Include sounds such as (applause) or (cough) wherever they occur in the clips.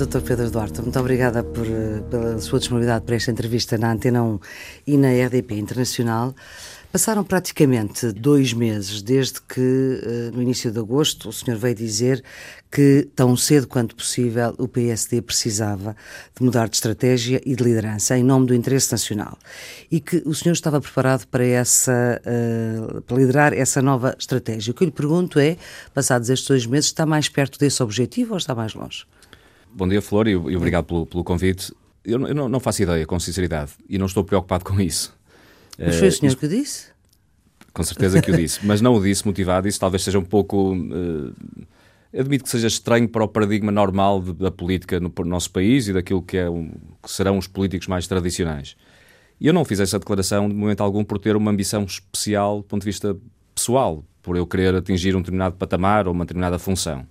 Dr. Pedro Duarte, muito obrigada por, eh, pela sua disponibilidade para esta entrevista na Antena 1 e na RDP Internacional. Passaram praticamente dois meses desde que, eh, no início de agosto, o senhor veio dizer que, tão cedo quanto possível, o PSD precisava de mudar de estratégia e de liderança em nome do interesse nacional. E que o senhor estava preparado para, essa, uh, para liderar essa nova estratégia. O que eu lhe pergunto é, passados estes dois meses, está mais perto desse objetivo ou está mais longe? Bom dia, Flor, e, obrigado pelo, pelo convite. Eu, eu não, não faço ideia, com sinceridade, e não estou preocupado com isso. Mas foi o senhor uh, que o disse? Com certeza que o disse, (laughs) mas não o disse motivado. Isso talvez seja um pouco. Uh, admito que seja estranho para o paradigma normal de, da política no, no, nosso país e daquilo que, é um, que serão os políticos mais tradicionais. E eu não fiz essa declaração de momento algum por ter uma ambição especial do ponto de vista pessoal, por eu querer atingir um determinado patamar ou uma determinada função.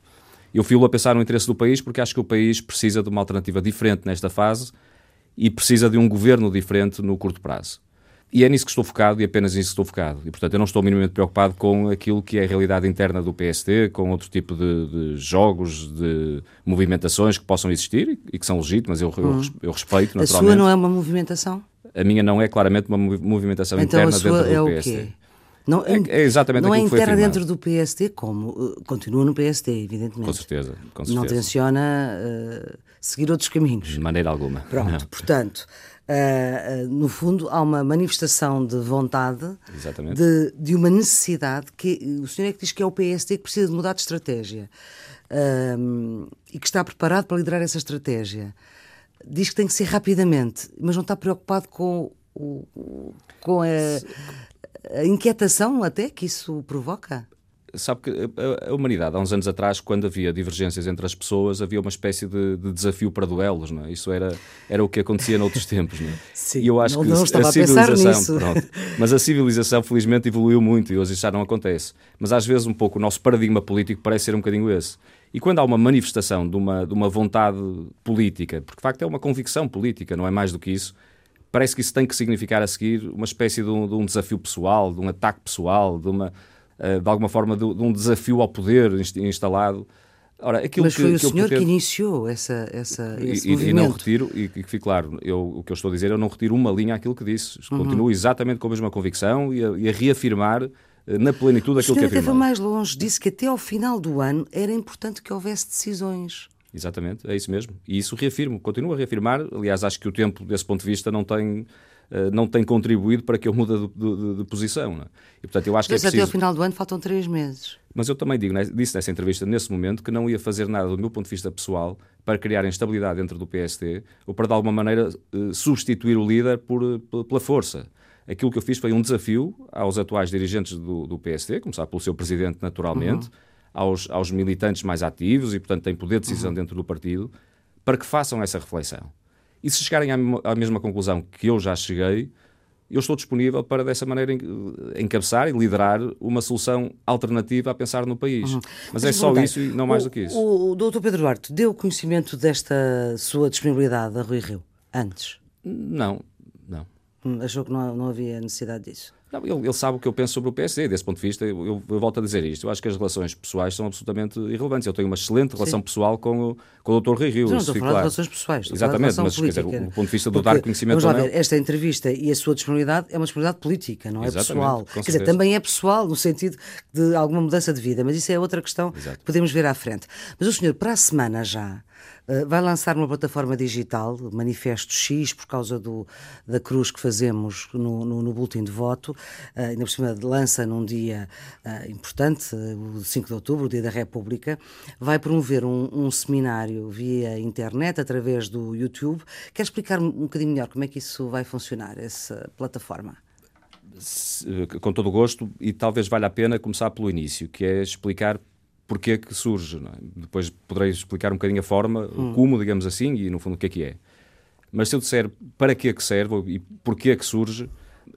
Eu fui a pensar no interesse do país porque acho que o país precisa de uma alternativa diferente nesta fase e precisa de um governo diferente no curto prazo. E é nisso que estou focado e apenas nisso que estou focado. E, portanto, eu não estou minimamente preocupado com aquilo que é a realidade interna do PSD, com outro tipo de, de jogos, de movimentações que possam existir e que são legítimas, eu, hum. eu, eu respeito, naturalmente. A sua não é uma movimentação? A minha não é claramente uma movimentação então, interna dentro do é PSD. Não, é, é, exatamente não é interna dentro do PSD, como uh, continua no PSD, evidentemente. Com certeza, com certeza. Não tenciona uh, seguir outros caminhos. De maneira alguma. Pronto, não. portanto, Uh, uh, no fundo, há uma manifestação de vontade, de, de, uma necessidade que o senhor é que diz que é o PSD que precisa de mudar de estratégia e que está preparado para liderar essa estratégia. Diz que tem que ser rapidamente, mas não está preocupado com, o, com a, a inquietação até que isso provoca? sabe que a, humanidade, há uns anos atrás, quando havia divergências entre as pessoas, havia uma espécie de, de desafio para duelos, não é? Isso era, era o que acontecia noutros (laughs) tempos, não é? Sim, e eu acho não, que não a civilização, a pronto, mas a civilização felizmente evoluiu muito e hoje isso já não acontece. Mas às vezes um pouco o nosso paradigma político parece ser um bocadinho esse. E quando há uma manifestação de uma, de uma vontade política, porque de facto é uma convicção política, não é mais do que isso, parece que isso tem que significar a seguir uma espécie de um, de um desafio pessoal, de um ataque pessoal, de uma eh, de alguma forma, de, de, um desafio ao poder instalado. Ora, aquilo Mas foi que, o senhor pretendo... que iniciou essa, essa, esse e, movimento. E não retiro, e que fique claro, eu, o que eu estou a dizer, eu não retiro uma linha àquilo que disse. Uhum. Continuo exatamente com a mesma convicção e a, e a reafirmar eh, na plenitude aquilo que afirmei. O senhor mais longe, disse que até ao final do ano era importante que houvesse decisões. Exatamente, é isso mesmo. E isso reafirmo, continuo a reafirmar. Aliás, acho que o tempo, desse ponto de vista, não tem eh, não tem contribuído para que eu mude de, de, de posição. É? E, portanto, eu acho Mas que é preciso... até ao final do ano faltam três meses. Mas eu também digo, né, disse nessa entrevista, nesse momento, que não ia fazer nada do meu ponto de vista pessoal para criar instabilidade dentro do PST ou para, de alguma maneira, eh, substituir o líder por, eh, pela força. Aquilo que eu fiz foi um desafio aos atuais dirigentes do, do PST, começar pelo seu presidente, naturalmente, uhum. Aos, aos militantes mais ativos e, portanto, têm poder de decisão uhum. dentro do partido, para que façam essa reflexão. E se chegarem à, mesma conclusão que eu já cheguei, eu estou disponível para, dessa maneira, encabeçar e liderar uma solução alternativa a pensar no país. Uhum. Mas, Mas, é só isso e não mais o, do que isso. O, o Dr. Pedro Duarte deu conhecimento desta sua disponibilidade a Rui Rio antes? Não, não. Hum, achou que não, não havia necessidade disso? Não, ele, ele, sabe o que eu penso sobre o PSD, desse ponto de vista, eu, eu, eu, volto a dizer isto. Eu acho que as relações pessoais são absolutamente irrelevantes. Eu tenho uma excelente relação Sim. pessoal com o, com o Dr. Rui Rio. Não, estou a falar claro. de relações pessoais. Exatamente, mas quer dizer, o, o, ponto de vista do Porque, dar conhecimento vamos lá ver, esta entrevista e a sua disponibilidade é uma disponibilidade política, não é Exatamente, pessoal. Quer dizer, também é pessoal no sentido de alguma mudança de vida, mas isso é outra questão Exato. que podemos ver à frente. Mas o senhor, para a semana já, vai lançar uma plataforma digital, Manifesto X, por causa do, da cruz que fazemos no, no, no boletim de voto. Uh, ainda por cima lança num dia uh, importante, o 5 de outubro, o Dia da República. Vai promover um, um, seminário via internet, através do YouTube. Quer explicar um bocadinho melhor como é que isso vai funcionar, essa plataforma? Com todo o gosto, e talvez valha a pena começar pelo início, que é explicar porque é que surge. É? Depois poderei explicar um bocadinho a forma, hum. como, digamos assim, e no fundo o que é que é. Mas se eu disser para que é que serve e porquê é que surge,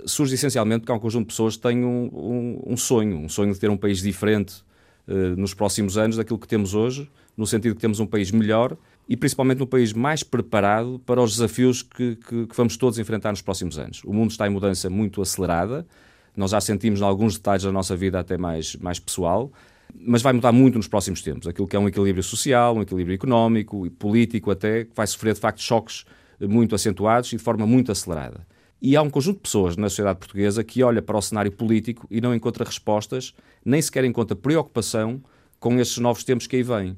surge essencialmente porque há um conjunto de pessoas que têm um, um, um sonho, um sonho de ter um país diferente uh, nos próximos anos daquilo que temos hoje, no sentido que temos um país melhor e principalmente um país mais preparado para os desafios que, que, que vamos todos enfrentar nos próximos anos. O mundo está em mudança muito acelerada, nós já sentimos em alguns detalhes da nossa vida até mais, mais pessoal, mas vai mudar muito nos próximos tempos. Aquilo que é um equilíbrio social, um equilíbrio económico e político até, que vai sofrer de facto choques muito acentuados e de forma muito acelerada. E há um conjunto de pessoas na sociedade portuguesa que olha para o cenário político e não encontra respostas, nem sequer encontra preocupação com estes novos tempos que aí vêm.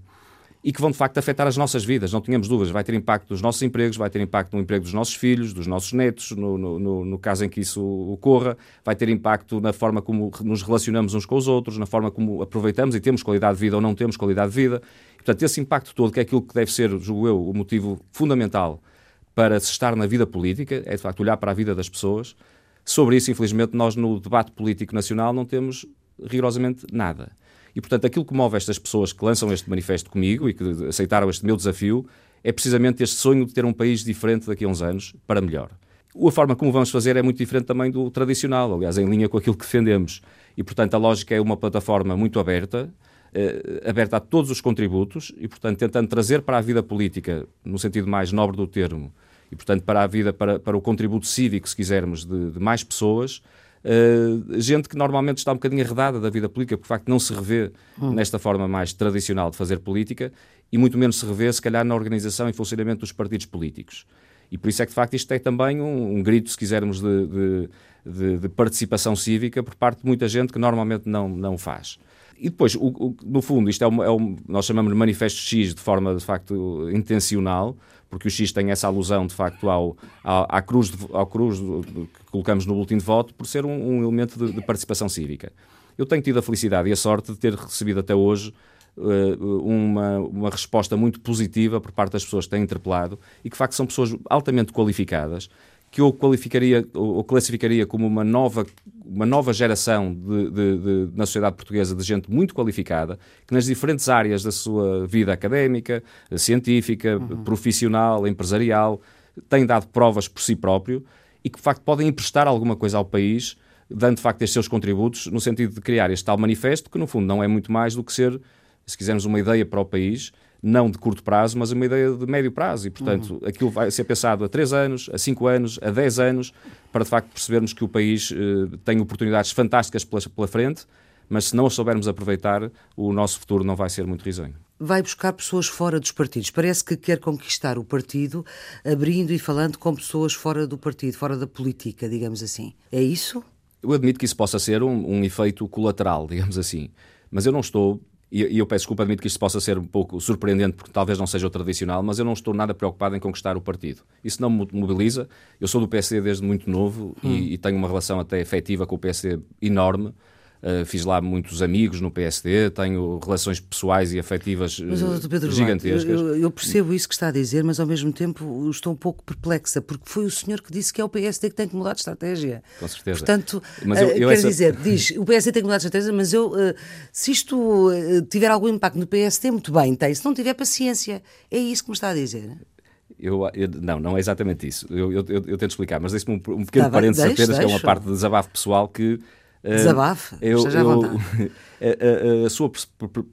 E que vão, de facto, afetar as nossas vidas, não tínhamos dúvidas. Vai ter impacto nos nossos empregos, vai ter impacto no emprego dos nossos filhos, dos nossos netos, no, no, no caso em que isso ocorra, vai ter impacto na forma como nos relacionamos uns com os outros, na forma como aproveitamos e temos qualidade de vida ou não temos qualidade de vida. E, portanto, esse impacto todo, que é aquilo que deve ser, julgo eu, o motivo fundamental para se estar na vida política, é de facto olhar para a vida das pessoas. Sobre isso, infelizmente, nós no debate político nacional não temos rigorosamente nada. E, portanto, aquilo que move estas pessoas que lançam este manifesto comigo e que aceitaram este meu desafio é precisamente este sonho de ter um país diferente daqui a uns anos, para melhor. A forma como vamos fazer é muito diferente também do tradicional, aliás, em linha com aquilo que defendemos. E, portanto, a lógica é uma plataforma muito aberta, eh, aberta a todos os contributos e, portanto, tentando trazer para a vida política, no sentido mais nobre do termo, e, portanto, para a vida, para, para o contributo cívico, se quisermos, de, de mais pessoas, uh, gente que normalmente está um bocadinho arredada da vida política, porque, de facto, não se revê hum. nesta forma mais tradicional de fazer política e muito menos se revê, se calhar, na organização e funcionamento dos partidos políticos. E por isso é que, de facto, isto é também um, um grito, se quisermos, de, de, de, de, participação cívica por parte de muita gente que normalmente não, não faz. E depois, o, o, no fundo, isto é, um, é um, nós chamamos de manifesto X de forma, de facto, intencional, porque o X tem essa alusão, de facto, ao, à cruz, de, ao cruz que colocamos no boletim de voto, por ser um, um elemento de, de, participação cívica. Eu tenho tido a felicidade e a sorte de ter recebido até hoje uh, uma, uma resposta muito positiva por parte das pessoas que têm interpelado e que, de facto, são pessoas altamente qualificadas, que eu qualificaria ou classificaria como uma nova, uma nova geração de, de, de, na sociedade portuguesa de gente muito qualificada, que nas diferentes áreas da sua vida académica, científica, uhum. profissional, empresarial, têm dado provas por si próprio e que de facto podem emprestar alguma coisa ao país, dando de facto estes seus contributos, no sentido de criar este tal manifesto, que no fundo não é muito mais do que ser, se quisermos, uma ideia para o país não de curto prazo, mas uma ideia de médio prazo. E, portanto, uhum. aquilo vai ser pensado a 3 anos, a 5 anos, a 10 anos, para de facto percebermos que o país eh, tem oportunidades fantásticas pela, pela frente, mas se não as soubermos aproveitar, o nosso futuro não vai ser muito risonho vai buscar pessoas fora dos partidos. Parece que quer conquistar o partido abrindo e falando com pessoas fora do partido, fora da política, digamos assim. É isso? Eu admito que isso possa ser um, um efeito colateral, (laughs) digamos assim. Mas eu não estou e, eu peço desculpa, admito que isto possa ser um pouco surpreendente, porque talvez não seja o tradicional, mas eu não estou nada preocupado em conquistar o partido. Isso não me mobiliza. Eu sou do PSD desde muito novo hum. e, e, tenho uma relação até efetiva com o PSD enorme. Uh, fiz lá muitos amigos no PSD, tenho relações pessoais e afetivas mas, Pedro gigantescas. Eu, eu, percebo isso que está a dizer, mas ao mesmo tempo estou um pouco perplexa, porque foi o senhor que disse que é o PSD que tem que mudar de estratégia. Com certeza. Portanto, mas eu, eu quer essa... dizer, diz, o PSD tem que mudar de estratégia, mas eu, uh, se isto tiver algum impacto no PSD, muito bem, tem. Se não tiver paciência, é isso que me está a dizer. Eu, eu, não, não é exatamente isso. Eu, eu, eu tento explicar, mas deixe-me um, um pequeno tá parênteses apenas, que é uma parte de desabafo pessoal que Desabafe, eu, esteja eu, à (laughs) a, a, a, sua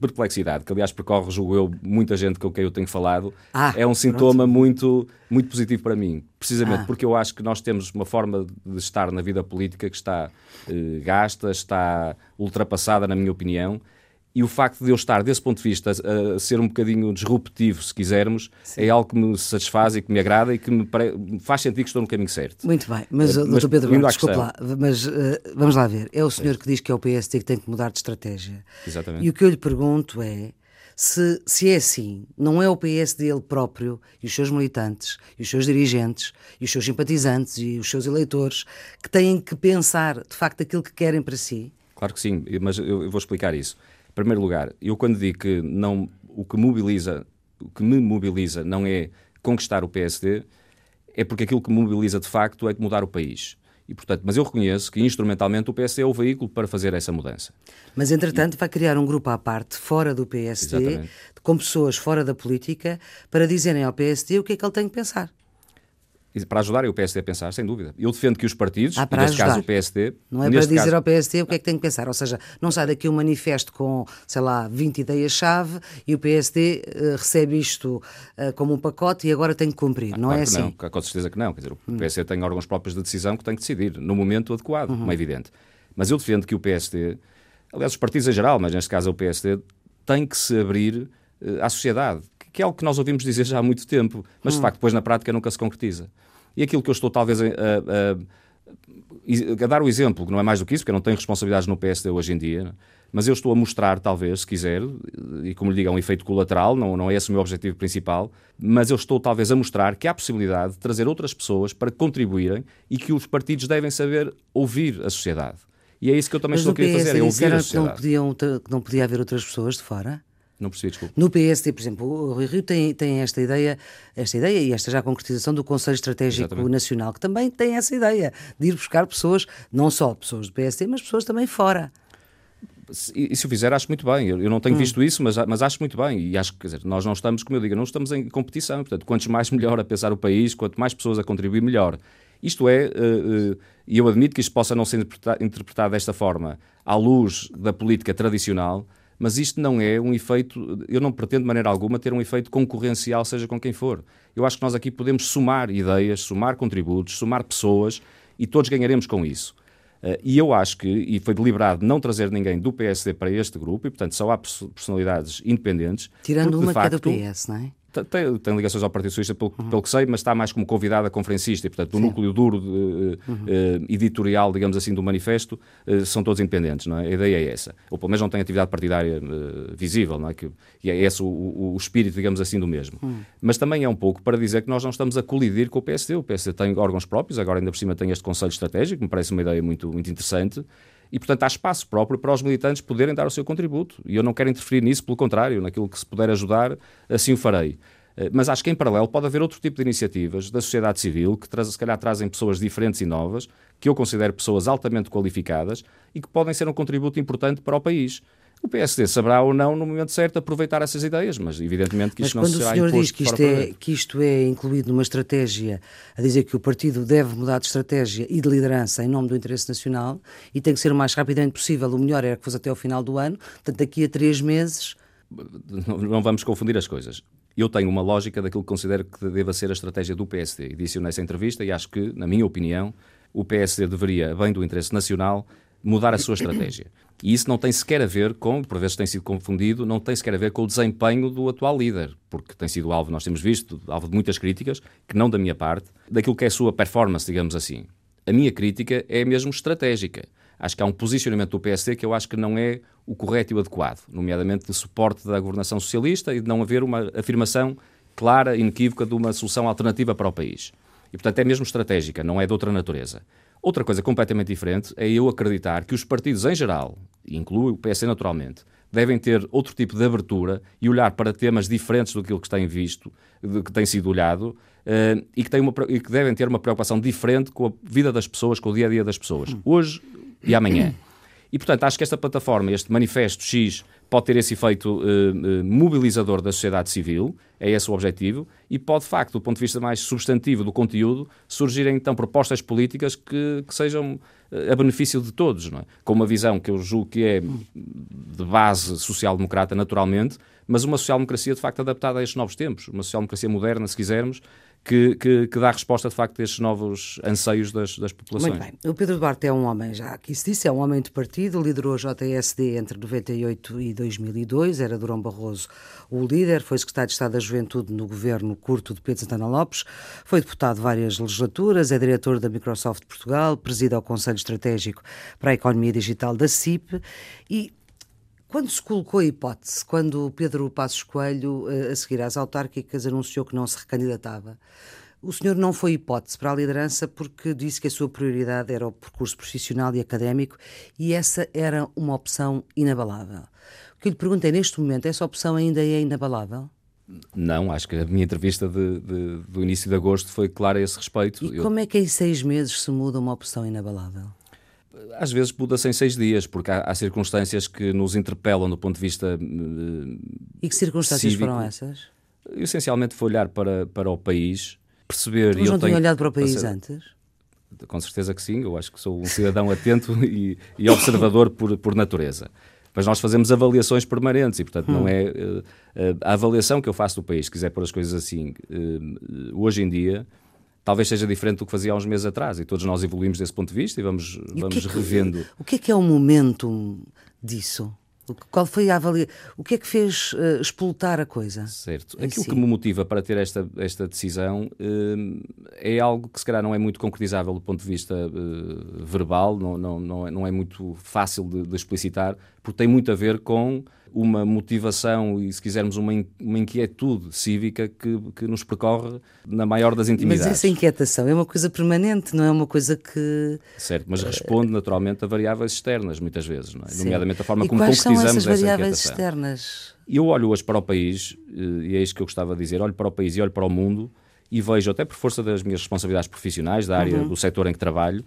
perplexidade, que aliás percorre, julgo eu, muita gente com quem eu tenho falado, ah, é um sintoma muito, muito positivo para mim. Precisamente ah. porque eu acho que nós temos uma forma de estar na vida política que está eh, gasta, está ultrapassada, na minha opinião, e o facto de eu estar, desse ponto de vista, a, ser um bocadinho disruptivo, se quisermos, Sim. é algo que me satisfaz e que me agrada e que me faz sentir que estou no caminho certo. Muito bem, mas, uh, mas Pedro, desculpe lá, mas uh, vamos lá ver. É o senhor é. que diz que é o PSD que tem que mudar de estratégia. Exatamente. E o que eu lhe pergunto é. Se, se é assim, não é o PSD ele próprio e os seus militantes, e os seus dirigentes, e os seus simpatizantes, e os seus eleitores que têm que pensar de facto aquilo que querem para si? Claro que sim, mas eu vou explicar isso. Em primeiro lugar, eu quando digo que não, o que mobiliza, o que me mobiliza não é conquistar o PSD, é porque aquilo que me mobiliza de facto é mudar o país. E, portanto, mas eu reconheço que instrumentalmente o PSD é o veículo para fazer essa mudança. Mas, entretanto, e... vai criar um grupo à parte, fora do PSD, Exatamente. com pessoas fora da política, para dizerem ao PSD o que é que ele tem que pensar para ajudar o PSD a pensar, sem dúvida. Eu defendo que os partidos, ah, neste ajudar. caso o PSD... Não é para dizer caso... ao PSD o que é que tem que pensar, ou seja, não sai daqui um manifesto com, sei lá, 20 ideias-chave e o PSD uh, eh, recebe isto uh, como um pacote e agora tem que cumprir, ah, não é claro é assim? Não, com certeza que não, quer dizer, o hum. PSD tem órgãos próprios de decisão que tem que decidir no momento adequado, uhum. como é evidente. Mas eu defendo que o PSD aliás, os partidos em geral, mas neste caso o PSD, têm que se abrir uh, à sociedade, que é algo que nós ouvimos dizer já há muito tempo, mas de hum. facto depois na prática nunca se concretiza. E aquilo que eu estou talvez a, a, a, a, dar o exemplo, que não é mais do que isso, porque eu não tenho responsabilidades no PSD hoje em dia, mas eu estou a mostrar, talvez, se quiser, e como lhe digo, é um efeito colateral, não, não é esse o meu objetivo principal, mas eu estou talvez a mostrar que há possibilidade de trazer outras pessoas para contribuírem e que os partidos devem saber ouvir a sociedade. E é isso que eu também mas estou a querer fazer, é ouvir a sociedade. Que não, podiam, que não podia haver outras pessoas de fora? Não percebi, desculpa. No PSD, por exemplo, o Rui Rio tem, tem esta ideia, esta ideia e esta já concretização do Conselho Estratégico Exatamente. Nacional, que também tem essa ideia de ir buscar pessoas, não só pessoas do PSD, mas pessoas também fora. E se o fizer, acho muito bem. Eu não tenho hum. visto isso, mas, mas acho muito bem. E acho que, dizer, nós não estamos, como eu digo, não estamos em competição. Portanto, quantos mais melhor a pensar o país, quanto mais pessoas a contribuir, melhor. Isto é, uh, uh, e eu admito que isto possa não ser interpretado desta forma, à luz da política tradicional, mas isto não é um efeito, eu não pretendo de maneira alguma ter um efeito concorrencial, seja com quem for. Eu acho que nós aqui podemos somar ideias, somar contributos, somar pessoas e todos ganharemos com isso. Uh, e eu acho que, e foi deliberado não trazer ninguém do PSD para este grupo, e portanto só há personalidades independentes. Tirando porque, uma facto, que é do PS, não é? Tem, tem, ligações ao Partido Socialista, pelo, uhum. pelo, que sei, mas está mais como convidada conferencista. E, portanto, o núcleo duro de, uhum. uh, editorial, digamos assim, do manifesto, uh, são todos independentes. Não é? A ideia é essa. Ou pelo menos não tem atividade partidária uh, visível. Não é? Que, e é esse o, o, o, espírito, digamos assim, do mesmo. Uhum. Mas também é um pouco para dizer que nós não estamos a colidir com o PSD. O PSD tem órgãos próprios, agora ainda por cima tem este Conselho Estratégico, me parece uma ideia muito, muito interessante e, portanto, há espaço próprio para os militantes poderem dar o seu contributo. E eu não quero interferir nisso, pelo contrário, naquilo que se puder ajudar, assim o farei. Eh, mas acho que em paralelo pode haver outro tipo de iniciativas da sociedade civil que se calhar trazem pessoas diferentes e novas, que eu considero pessoas altamente qualificadas e que podem ser um contributo importante para o país. O PSD saberá ou não, no momento certo, aproveitar essas ideias, mas evidentemente que isto não será imposto. Mas quando o senhor diz que isto, é, que isto é incluído numa estratégia, a dizer que o partido deve mudar de estratégia e de liderança em nome do interesse nacional e tem que ser o mais rapidamente possível, o melhor era que fosse até ao final do ano, portanto daqui a três meses... Não vamos confundir as coisas eu tenho uma lógica daquilo que considero que deva ser a estratégia do PSD. E disse-o nessa entrevista e acho que, na minha opinião, o PSD deveria, bem do interesse nacional, mudar a sua estratégia. E isso não tem sequer a ver com, por vezes tem sido confundido, não tem sequer a ver com o desempenho do atual líder, porque tem sido alvo, nós temos visto, alvo de muitas críticas, que não da minha parte, daquilo que é a sua performance, digamos assim. A minha crítica é mesmo estratégica. Acho que há um posicionamento do PSD que eu acho que não é o correto e o adequado, nomeadamente de suporte da governação socialista e de não haver uma afirmação clara inequívoca de uma solução alternativa para o país. E, portanto, é mesmo estratégica, não é de outra natureza. Outra coisa completamente diferente é eu acreditar que os partidos em geral, inclui o PS naturalmente, devem ter outro tipo de abertura e olhar para temas diferentes do que têm visto, do que tem sido olhado, uh, e, que têm uma, e que devem ter uma preocupação diferente com a vida das pessoas, com o dia a dia das pessoas. Hoje e amanhã. E, portanto, acho que esta plataforma, este manifesto X, pode ter esse efeito uh, mobilizador da sociedade civil, é esse o objetivo, e pode, de facto, do ponto de vista mais substantivo do conteúdo, surgirem então propostas políticas que, que sejam uh, a benefício de todos, não é? com uma visão que eu julgo que é de base social-democrata, naturalmente, mas uma social-democracia, de facto, adaptada a estes novos tempos, uma social-democracia moderna, se quisermos, que, que, que, dá resposta, de facto, a estes novos anseios das, das populações. Muito bem. O Pedro Duarte é um homem, já aqui se disse, é um homem de partido, liderou a JSD entre 98 e 2002, era Durão Barroso o líder, foi secretário de Estado da Juventude no governo curto de Pedro Santana Lopes, foi deputado várias legislaturas, é diretor da Microsoft Portugal, preside ao Conselho Estratégico para a Economia Digital da CIP e quando se colocou a hipótese, quando Pedro Passos Coelho, eh, a seguir às autárquicas, anunciou que não se recandidatava, o senhor não foi hipótese para a liderança porque disse que a sua prioridade era o percurso profissional e académico e essa era uma opção inabalável. O que eu lhe perguntei neste momento, essa opção ainda é inabalável? Não, acho que a minha entrevista de, de, do início de agosto foi clara a esse respeito. E eu... como é que em seis meses se muda uma opção inabalável? Às vezes muda-se em seis dias, porque há, há, circunstâncias que nos interpelam do ponto de vista. Uh, e que circunstâncias cívico. foram essas? Essencialmente foi olhar para, para o país, perceber. Mas não tinha olhado para o país ser, antes? Com certeza que sim, eu acho que sou um cidadão atento (laughs) e, e, observador por, por natureza. Mas nós fazemos avaliações permanentes e, portanto, hum. não é. Uh, uh, a avaliação que eu faço do país, se quiser pôr as coisas assim, hoje em dia talvez seja diferente do que fazia há uns meses atrás e todos nós evoluímos desse ponto de vista e vamos, e vamos o que é que, revendo. O que é que é o momento disso? Qual foi a avaliação? O que é que fez uh, explotar a coisa? Certo. Aquilo si? que me motiva para ter esta, esta decisão uh, é algo que se calhar não é muito concretizável do ponto de vista uh, verbal, não, não, não, é, não é muito fácil de, de explicitar, porque tem muito a ver com uma motivação e, se quisermos, uma, uma inquietude cívica que, que nos percorre na maior das intimidades. Mas essa inquietação é uma coisa permanente, não é uma coisa que. Certo, mas responde naturalmente a variáveis externas, muitas vezes, não é? nomeadamente a forma e como concretizamos são essas variáveis externas? Eu olho hoje para o país, eh, e é isto que eu gostava de dizer: olho para o país e olho para o mundo e vejo, até por força das minhas responsabilidades profissionais, da área uhum. do setor em que trabalho,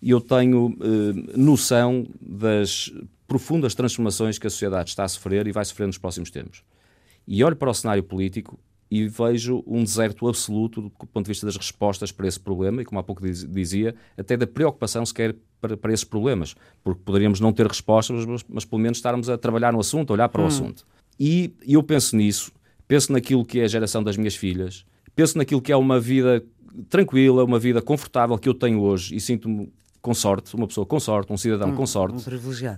e eu tenho eh, noção das profundas transformações que a sociedade está a sofrer e vai sofrer nos próximos tempos. E olho para o cenário político e vejo um deserto absoluto do ponto de vista das respostas para esse problema e, como há pouco dizia, até da preocupação sequer para, para esses problemas, porque poderíamos não ter respostas, mas, mas, pelo menos estarmos a trabalhar no assunto, a olhar para hum. o assunto. E eu penso nisso, penso naquilo que é a geração das minhas filhas, penso naquilo que é uma vida tranquila, uma vida confortável que eu tenho hoje e sinto-me com sorte, uma pessoa com sorte, um cidadão hum, com sorte, um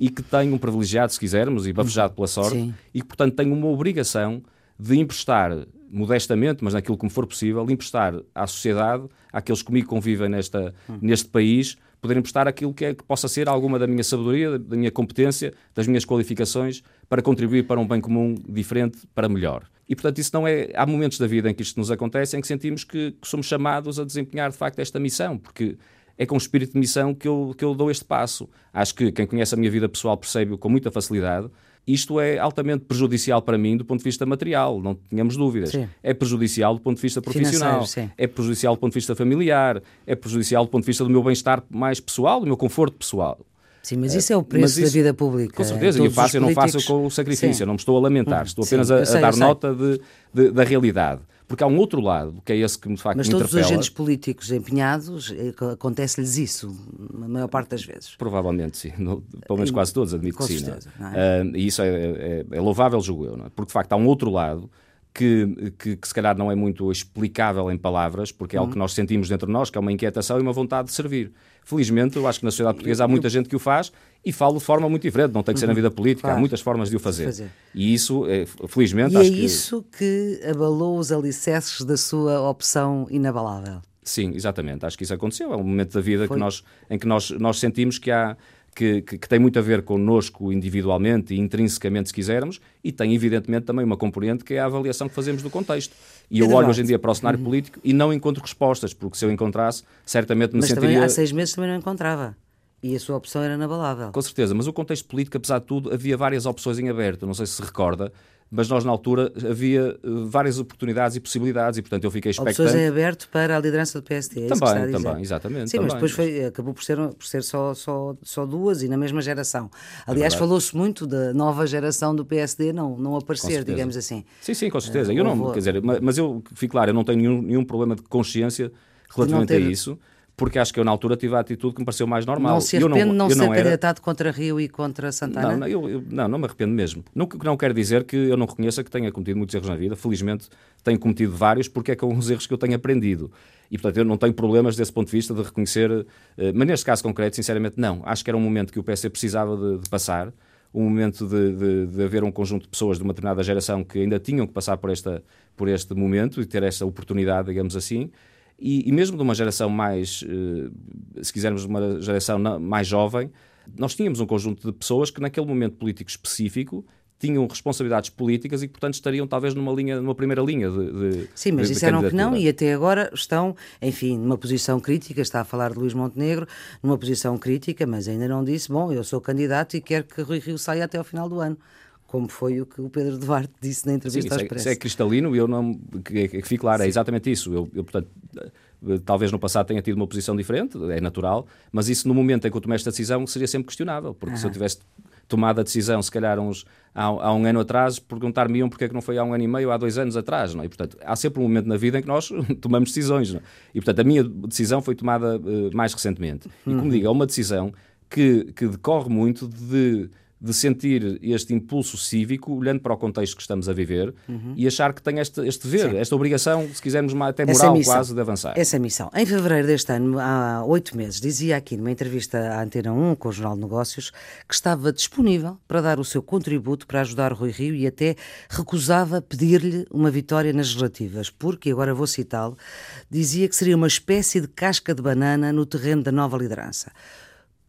e que tem um privilegiado, se quisermos, e bafejado pela sorte, Sim. e que, portanto, tem uma obrigação de emprestar, modestamente, mas naquilo que me for possível, emprestar à sociedade, àqueles que comigo convivem nesta, hum. neste país, poder emprestar aquilo que, é, que possa ser alguma da minha sabedoria, da minha competência, das minhas qualificações, para contribuir para um bem comum diferente, para melhor. E, portanto, isso não é. Há momentos da vida em que isto nos acontece em que sentimos que, que somos chamados a desempenhar, de facto, esta missão, porque é com espírito de missão que eu, que eu dou este passo. Acho que quem conhece a minha vida pessoal percebe-o com muita facilidade. Isto é altamente prejudicial para mim do ponto de vista material, não tenhamos dúvidas. Sim. É prejudicial do ponto de vista profissional, é prejudicial do ponto de vista familiar, é prejudicial do ponto de vista do meu bem-estar mais pessoal, do meu conforto pessoal. Sim, mas isso é o preço isso, da vida pública. Com certeza, e eu, faço, eu não faço com o sacrifício, Sim. eu não me estou a lamentar, estou apenas Sim, a, sei, a, dar nota de, de, da realidade. Porque há um outro lado, que é esse que de facto Mas me todos os agentes políticos empenhados, eh, acontece-lhes isso, na maior parte das vezes. Provavelmente sim, no, pelo menos quase todos, admito que sim. Certeza, não é? Uh, e isso é, é, é, louvável, julgo eu, não é? porque de facto há um outro lado que, que, que, se calhar não é muito explicável em palavras, porque é algo que nós sentimos dentro de nós, que é uma inquietação e uma vontade de servir. Felizmente, eu acho que na sociedade portuguesa há muita gente que o faz e falo de forma muito diferente, não tem que ser na uhum. vida política, claro. há muitas formas de o fazer. fazer. E isso, é, felizmente, e acho é isso que abalou os alicerces da sua opção inabalável. Sim, exatamente. Acho que isso aconteceu. É um momento da vida que nós, em que nós, nós sentimos que há, que, que, que, tem muito a ver connosco individualmente e intrinsecamente, se quisermos, e tem, evidentemente, também uma componente que é a avaliação que fazemos do contexto. E eu olho hoje em dia para o cenário uhum. político e não encontro respostas, porque se eu encontrasse, certamente me Mas sentiria... Também, há seis meses também não encontrava. E a sua opção era inabalável. Com certeza, mas o contexto político, apesar de tudo, havia várias opções em aberto. Não sei se se recorda, mas nós na altura havia eh, várias oportunidades e possibilidades e portanto eu fiquei expectante. Opções em aberto para a liderança do PSD. É também, também, exatamente. Sim, também. mas depois foi, acabou por ser, por ser só, só, só duas e na mesma geração. É Aliás, é falou-se muito da nova geração do PSD não, não aparecer, digamos assim. Sim, sim, com certeza. Uh, eu não, quer dizer, mas eu fico claro, eu não tenho nenhum, nenhum problema de consciência relativamente a isso porque acho que eu na altura tive a atitude que me pareceu mais normal. Não se arrepende eu não, não eu ser não candidato contra Rio e contra Santana? Não, não, eu, eu, não, não me arrependo mesmo. Não, não quer dizer que eu não reconheça que tenha cometido muitos erros na vida. Felizmente tenho cometido vários porque é com os erros que eu tenho aprendido. E, portanto, eu não tenho problemas desse ponto de vista de reconhecer. Eh, mas neste caso concreto, sinceramente, não. Acho que era um momento que o PC precisava de, de passar um momento de, de, de, haver um conjunto de pessoas de uma determinada geração que ainda tinham que passar por, esta, por este momento e ter esta oportunidade, digamos assim, e, e mesmo de uma geração mais, eh, se quisermos, uma geração mais jovem, nós tínhamos um conjunto de pessoas que naquele momento político específico tinham responsabilidades políticas e, portanto, estariam talvez numa linha, numa primeira linha de, de Sim, mas de, disseram que não e até agora estão, enfim, numa posição crítica. Está a falar de Luís Montenegro, numa posição crítica, mas ainda não disse, bom, eu sou candidato e quero que Rui Rio saia até ao final do ano como foi o que o Pedro Duarte disse na entrevista Sim, isso, é, isso é cristalino e eu não que, que fique claro, é Sim. é exatamente isso. Eu, eu, portanto, eh, talvez no passado tenha tido uma posição diferente, é natural, mas isso no momento em que eu tomei esta decisão seria sempre questionável, porque se eu tivesse tomado a decisão, se calhar uns, há, há um ano atrás, perguntar-me-iam porque é que não foi há um ano e meio, há dois anos atrás, não? É? E, portanto, há sempre um momento na vida em que nós (laughs) tomamos decisões, não? É? E, portanto, a minha decisão foi tomada uh, mais recentemente. E, como uhum. digo, é uma decisão que, que decorre muito de de sentir este impulso cívico, olhando para o contexto que estamos a viver uhum. e achar que tem este, este dever, Sim. esta obrigação, se quisermos até moral quase, de avançar. Essa missão. Em fevereiro deste ano, há oito meses, dizia aqui numa entrevista à Antena 1 com o Jornal de Negócios que estava disponível para dar o seu contributo para ajudar Rui Rio e até recusava pedir-lhe uma vitória nas legislativas, porque, agora vou citá-lo, dizia que seria uma espécie de casca de banana no terreno da nova liderança.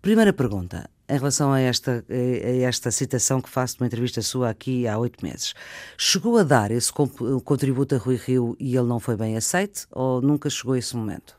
Primeira pergunta, em relação a esta, a esta citação que faço de uma entrevista sua aqui há oito meses. Chegou a dar esse contributo a Rui Rio e ele não foi bem aceito ou nunca chegou a esse momento?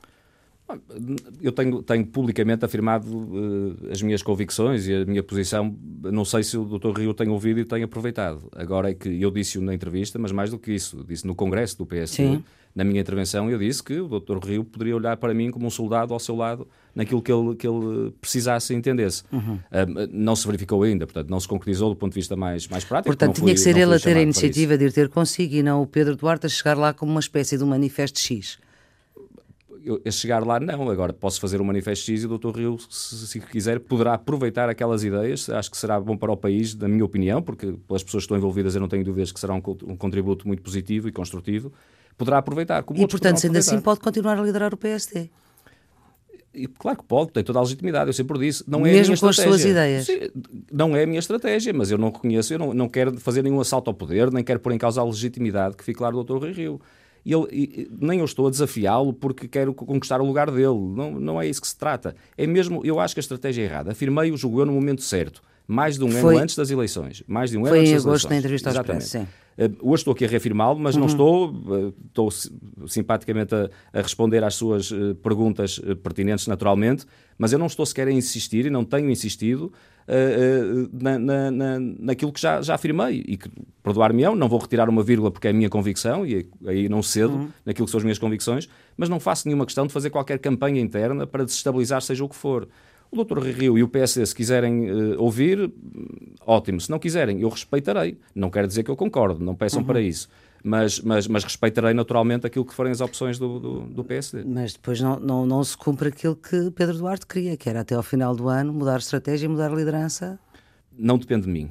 Eu tenho, tenho publicamente afirmado uh, as minhas convicções e a minha posição. Não sei se o Dr. Rio tem ouvido e tem aproveitado. Agora é que eu disse-o na entrevista, mas mais do que isso, disse no Congresso do PSD. Sim. Na minha intervenção, eu disse que o Dr. Rio poderia olhar para mim como um soldado ao seu lado naquilo que ele, que ele precisasse e entendesse. Uhum. Uh, não se verificou ainda, portanto, não se concretizou do ponto de vista mais, mais prático. Portanto, tinha que ser ele a ter a iniciativa de ir ter consigo e não o Pedro Duarte a chegar lá como uma espécie de um manifesto X eu, a chegar lá, não. Agora posso fazer um manifesto X e o Dr. Rio, se, se, quiser, poderá aproveitar aquelas ideias. Acho que será bom para o país, na minha opinião, porque pelas pessoas que estão envolvidas eu não tenho dúvidas que será um, um contributo muito positivo e construtivo. Poderá aproveitar. e, portanto, sendo assim, pode continuar a liderar o PSD. E, claro que pode, tem toda a legitimidade, eu sempre disse. Não é Mesmo com as suas ideias. Sim, não é a minha estratégia, mas eu não reconheço, eu não, não quero fazer nenhum assalto ao poder, nem quero pôr em causa a legitimidade que fique claro do Dr. Rui Rio. E ele, e, nem eu estou a desafiá-lo porque quero conquistar o lugar dele. Não, não é isso que se trata. É mesmo, eu acho que a estratégia é errada. Afirmei o julgou no momento certo, mais de um Foi... ano antes das eleições. Mais de um ano antes das eleições. Foi em agosto na entrevista ao Expresso, sim. Uh, hoje estou aqui a reafirmá-lo, mas uhum. não estou, uh, estou simpaticamente a, a, responder às suas uh, perguntas pertinentes, naturalmente, mas eu não estou sequer a insistir e não tenho insistido na, na, na, naquilo que já, já afirmei e que, perdoar-me-ão, não vou retirar uma vírgula porque é a minha convicção e aí não cedo uhum. naquilo que são as minhas convicções, mas não faço nenhuma questão de fazer qualquer campanha interna para desestabilizar seja o que for. O Dr. Rio e o PSD, se quiserem uh, ouvir, ótimo. Se não quiserem, eu respeitarei. Não quero dizer que eu concordo, não peçam uhum. para isso. Mas, mas, mas, respeitarei naturalmente aquilo que forem as opções do, do, do PSD. Mas depois não, não, não, se cumpre aquilo que Pedro Duarte queria, que era até ao final do ano mudar a estratégia e mudar a liderança? Não depende de mim.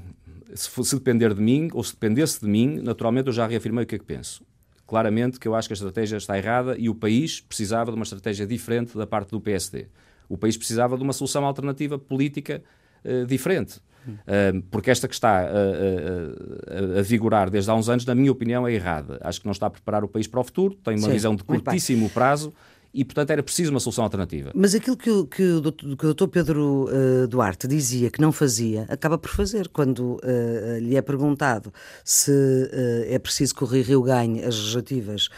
Se, se depender de mim, ou se dependesse de mim, naturalmente eu já reafirmei o que é que penso claramente que eu acho que a estratégia está errada e o país precisava de uma estratégia diferente da parte do PSD. O país precisava de uma solução alternativa política uh, diferente. Uh, porque esta que está a, a, a, vigorar desde há uns anos, na minha opinião, é errada. Acho que não está a preparar o país para o futuro, tem uma Sim, visão de curtíssimo prazo e, portanto, era preciso uma solução alternativa. Mas aquilo que, o, que o, doutor, que o doutor Pedro uh, Duarte dizia que não fazia, acaba por fazer. Quando uh, lhe é perguntado se uh, é preciso que o Rio Rio ganhe as legislativas,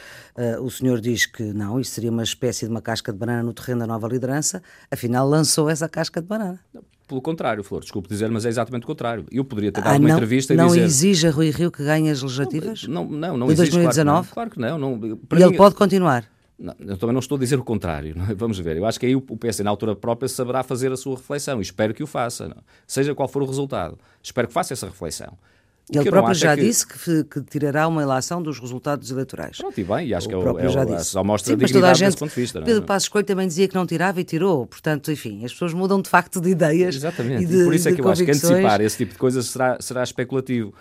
o senhor diz que não, isso seria uma espécie de uma casca de banana no terreno da nova liderança, afinal lançou essa casca de banana. Pelo contrário, Flor, desculpe dizer, mas é exatamente o contrário. Eu poderia ter dado ah, uma não, entrevista e não dizer... Não exige a Rui Rio que ganhe as legislativas? Não, não, não de exige, 2019? Claro que não. Claro que não, não. e ele pode continuar? Não, eu também não estou a dizer o contrário. É? Vamos ver. Eu acho que aí o PS, na altura própria, saberá fazer a sua reflexão e espero que o faça. Não? Seja qual for o resultado. Espero que faça essa reflexão. Ele próprio já é que... disse que, que, tirará uma ilação dos resultados eleitorais. Pronto, e bem, e acho o que é, é, já disse. só mostra Sim, a dignidade gente, desse ponto de vista. Não? É? Pedro Passos Coelho também dizia que não tirava e tirou. Portanto, enfim, as pessoas mudam de facto de ideias. Exatamente, e, de, e por isso é que eu acho que antecipar esse tipo de coisas será, será especulativo.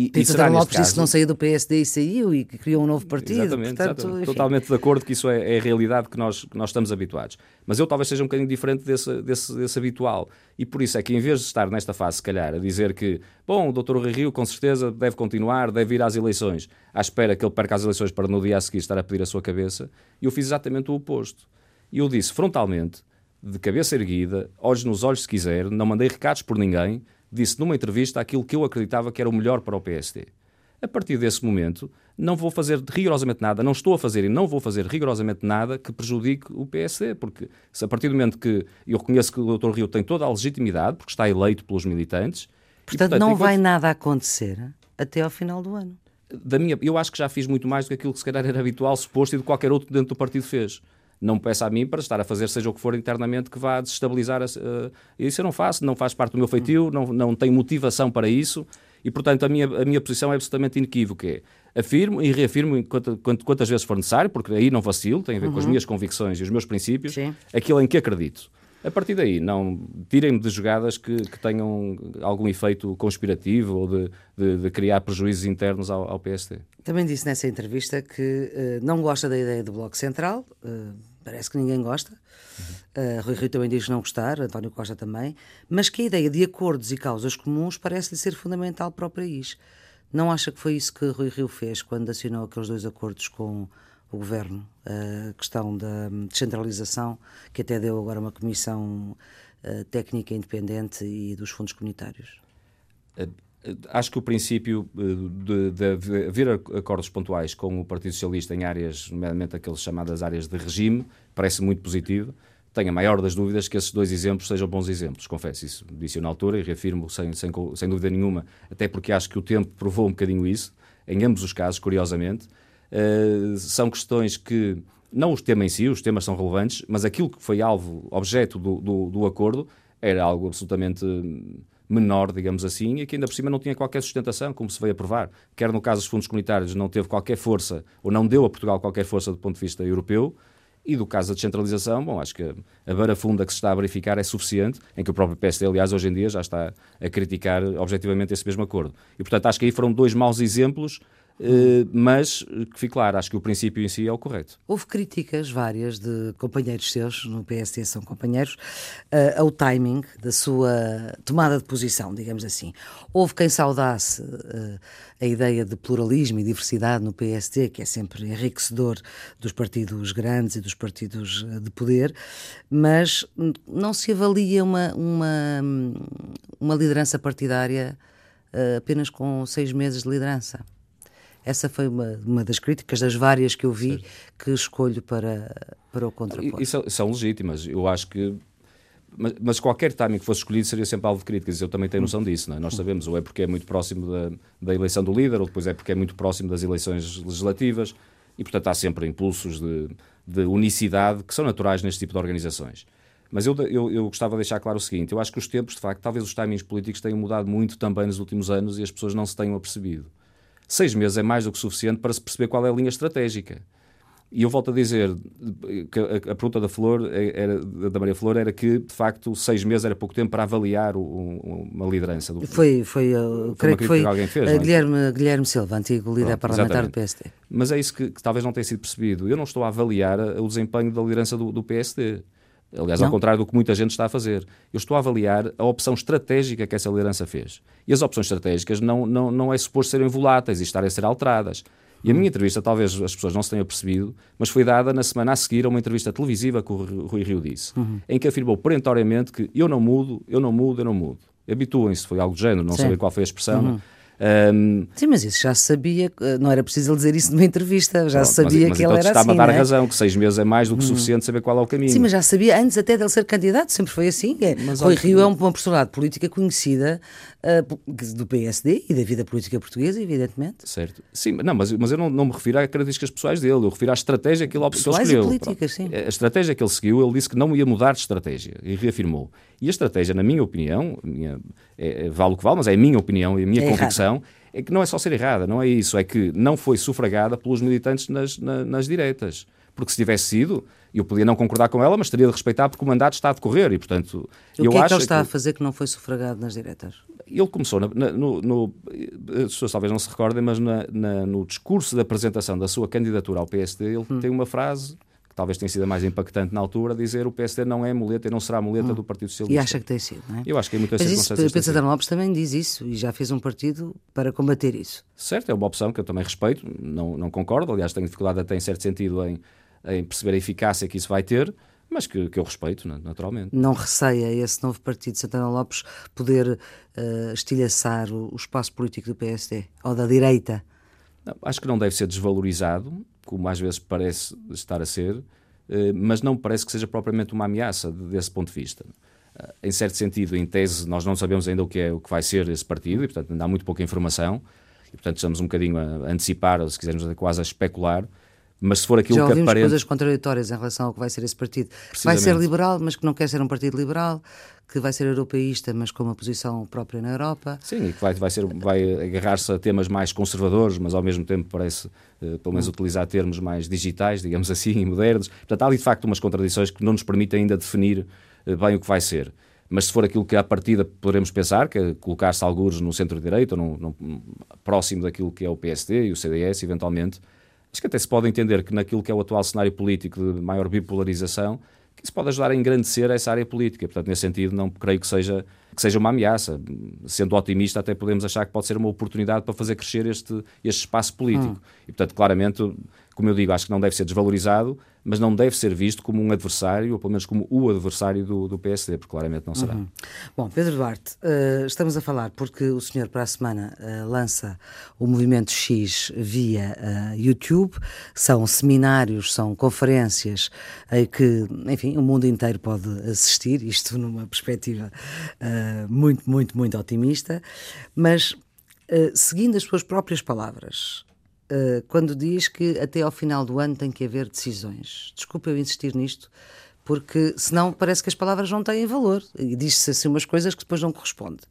E, Lopes caso... disse que não saiu do PSD e saiu e criou um novo partido. Exatamente, portanto, exatamente. totalmente de acordo que isso é, é, a realidade que nós, que nós estamos habituados. Mas eu talvez seja um bocadinho diferente desse, desse, desse, habitual. E por isso é que em vez de estar nesta fase, se calhar, a dizer que, bom, o doutor Rui Rio com certeza deve continuar, deve ir às eleições, à espera que ele perca as eleições para no dia a seguir estar a pedir a sua cabeça, eu fiz exatamente o oposto. E eu disse frontalmente, de cabeça erguida, olhos nos olhos se quiser, não mandei recados por ninguém, disse numa entrevista aquilo que eu acreditava que era o melhor para o PSD. A partir desse momento, não vou fazer rigorosamente nada, não estou a fazer e não vou fazer rigorosamente nada que prejudique o PSD, porque se a partir do momento que eu reconheço que o Dr. Rio tem toda a legitimidade, porque está eleito pelos militantes. Portanto, e, portanto não enquanto... vai nada acontecer até ao final do ano. Da minha, eu acho que já fiz muito mais do que aquilo que se calhar era habitual, suposto e de qualquer outro dentro do partido fez não me peça a mim para estar a fazer seja o que for internamente que vá desestabilizar. A, uh, isso eu não faço, não faz parte do meu feitio, não, não tenho motivação para isso e, portanto, a minha, a minha posição é absolutamente inequívoca. É, afirmo e reafirmo quantas, quantas vezes for necessário, porque aí não vacilo, tem a ver uhum. com as uhum. minhas convicções e os meus princípios, Sim. aquilo em que acredito. A partir daí, não tirem-me de jogadas que, que, tenham algum efeito conspirativo ou de, de, de criar prejuízos internos ao, ao, PSD. Também disse nessa entrevista que uh, não gosta da ideia do Bloco Central, uh, parece que ninguém gosta. Uhum. Uh, Rui Rio também diz não gostar, António Costa também, mas que a ideia de acordos e causas comuns parece-lhe ser fundamental para o país. Não acha que foi isso que Rui Rio fez quando assinou aqueles dois acordos com o governo, a questão da descentralização, que até deu agora uma comissão uh, técnica independente e dos fundos comunitários? Acho que o princípio de, de, de, haver acordos pontuais com o Partido Socialista em áreas, nomeadamente aquelas chamadas áreas de regime, parece muito positivo. Tenho a maior das dúvidas que esses dois exemplos sejam bons exemplos, confesso isso. Disse na altura e reafirmo sem, sem, sem dúvida nenhuma, até porque acho que o tempo provou um bocadinho isso, em ambos os casos, curiosamente. Uh, são questões que, não os temas em si, os temas são relevantes, mas aquilo que foi alvo, objeto do, do, do acordo, era algo absolutamente menor, digamos assim, e que ainda por cima não tinha qualquer sustentação, como se veio a provar. Quer no caso dos fundos comunitários não teve qualquer força, ou não deu a Portugal qualquer força do ponto de vista europeu, e do caso da descentralização, bom, acho que a barafunda que se está a verificar é suficiente, em que o próprio PSD, aliás, hoje em dia já está a criticar objetivamente esse mesmo acordo. E, portanto, acho que aí foram dois maus exemplos Uh, mas que fique claro, acho que o princípio em si é o correto. Houve críticas várias de companheiros seus, no PSD são companheiros, uh, ao timing da sua tomada de posição, digamos assim. Houve quem saudasse uh, a ideia de pluralismo e diversidade no PSD, que é sempre enriquecedor dos partidos grandes e dos partidos de poder, mas não se avalia uma, uma, uma liderança partidária apenas com seis meses de liderança. Essa foi uma, uma das críticas, das várias que eu vi, certo. que escolho para, para o contraponto. Isso são legítimas. Eu acho que mas, mas, qualquer timing que fosse escolhido seria sempre alvo de críticas. Eu também tenho noção disso. É? Nós sabemos, ou é porque é muito próximo da, da, eleição do líder, ou depois é porque é muito próximo das eleições legislativas, e portanto há sempre impulsos de, de unicidade que são naturais neste tipo de organizações. Mas eu, eu, eu, gostava de deixar claro o seguinte: eu acho que os tempos, de facto, talvez os timings políticos tenham mudado muito também nos últimos anos e as pessoas não se tenham apercebido. Seis meses é mais do que suficiente para se perceber qual é a linha estratégica. E eu volto a dizer que a, a pergunta da Flor, era, da Maria Flor, era que, de facto, seis meses era pouco tempo para avaliar o, uma liderança. Do, foi, foi, eu, creio que foi que alguém fez, é? Guilherme, Guilherme Silva, antigo líder Pronto, parlamentar exatamente. do PSD. Mas é isso que, que, talvez não tenha sido percebido. Eu não estou a avaliar o desempenho da liderança do, do PSD. Aliás, não. ao contrário do que muita gente está a fazer. Eu estou a avaliar a opção estratégica que essa liderança fez. E as opções estratégicas não, não, não é suposto serem voláteis e estarem a ser alteradas. E a minha entrevista, talvez as pessoas não se tenham percebido, mas foi dada na semana a seguir a uma entrevista televisiva que o Rui Rio disse, uhum. em que afirmou perentoriamente que eu não mudo, eu não mudo, eu não mudo. Habituem-se, foi algo do género, não sei qual foi a expressão. Uhum. Um, Sim, mas isso já sabia, não era preciso ele dizer isso numa entrevista, já se sabia mas, mas que então ele era assim. está-me a dar é? razão, que seis meses é mais do que hum. suficiente saber qual é o caminho. Sim, mas já sabia antes até dele ser candidato, sempre foi assim. É. Mas, Rui Rio é uma personalidade política conhecida uh, do PSD e da vida política portuguesa, evidentemente. Certo. Sim, não, mas, mas eu não, não me refiro a características pessoais dele, eu refiro à estratégia que ele, ele escolheu. Política, sim. A estratégia que ele seguiu, ele disse que não ia mudar de estratégia e reafirmou. E a estratégia, na minha opinião, minha, é, é, vale o que vale, mas é a minha opinião e a minha é convicção. Errada é que não é só ser errada, não é isso, é que não foi sufragada pelos militantes nas, na, nas direitas. Porque se tivesse sido, eu podia não concordar com ela, mas teria de respeitar porque o mandato está a decorrer e, portanto... O eu que é que ele está que... a fazer que não foi sufragado nas diretas? Ele começou, na, na, no, no, as pessoas talvez não se recordem, mas na, no discurso de apresentação da sua candidatura ao PSD, ele hum. tem uma frase talvez tenha sido a mais impactante na altura, dizer o PSD não é muleta e não será muleta hum. do Partido Socialista. E acha que tem sido, não é? Eu acho que em muitas Mas. Mas Pedro Santana Lopes também diz isso e já fez um partido para combater isso. Certo, é uma opção que eu também respeito, não, não concordo, aliás tenho dificuldade até em certo sentido em, em perceber a eficácia que isso vai ter, mas que, que eu respeito, naturalmente. Não receia esse novo partido de Santana Lopes poder uh, estilhaçar o, o espaço político do PSD ou da direita? Não, acho que não deve ser desvalorizado, como às vezes parece estar a ser, eh, mas não parece que seja propriamente uma ameaça desse ponto de vista. Eh, em certo sentido, em tese, nós não sabemos ainda o que é o que vai ser esse partido e, portanto, ainda há muito pouca informação e, portanto, estamos um bocadinho a antecipar, ou se quisermos quase a especular. Mas se for aquilo Já que aparece. coisas contraditórias em relação ao que vai ser esse partido. Vai ser liberal, mas que não quer ser um partido liberal que vai ser europeísta, mas com uma posição própria na Europa. Sim, e que vai, vai, ser, vai agarrar-se a temas mais conservadores, mas ao mesmo tempo parece, uh, pelo menos, utilizar termos mais digitais, digamos assim, e modernos. Portanto, há ali de facto umas contradições que não nos permitem ainda definir bem o que vai ser. Mas se for aquilo que à partida poderemos pensar, que é colocar-se alguns no centro-direita, próximo daquilo que é o PSD e o CDS, eventualmente, acho que até se pode entender que naquilo que é o atual cenário político de maior bipolarização, que isso pode ajudar a engrandecer essa área política. Portanto, nesse sentido, não creio que seja, que seja uma ameaça. Sendo otimista, até podemos achar que pode ser uma oportunidade para fazer crescer este, este espaço político. Hum. E, portanto, claramente, como eu digo, acho que não deve ser desvalorizado, mas não deve ser visto como um adversário, ou pelo menos como o adversário do, do PSD, porque claramente não será. Uhum. Bom, Pedro Duarte, uh, estamos a falar porque o senhor para a semana uh, lança o Movimento X via uh, YouTube, são seminários, são conferências que, enfim, o mundo inteiro pode assistir, isto numa perspectiva muito, muito, muito otimista, mas seguindo as suas próprias palavras, uh, quando diz que até ao final do ano tem que haver decisões. Desculpa eu insistir nisto, porque senão parece que as palavras não têm valor e diz-se assim umas coisas que depois não correspondem.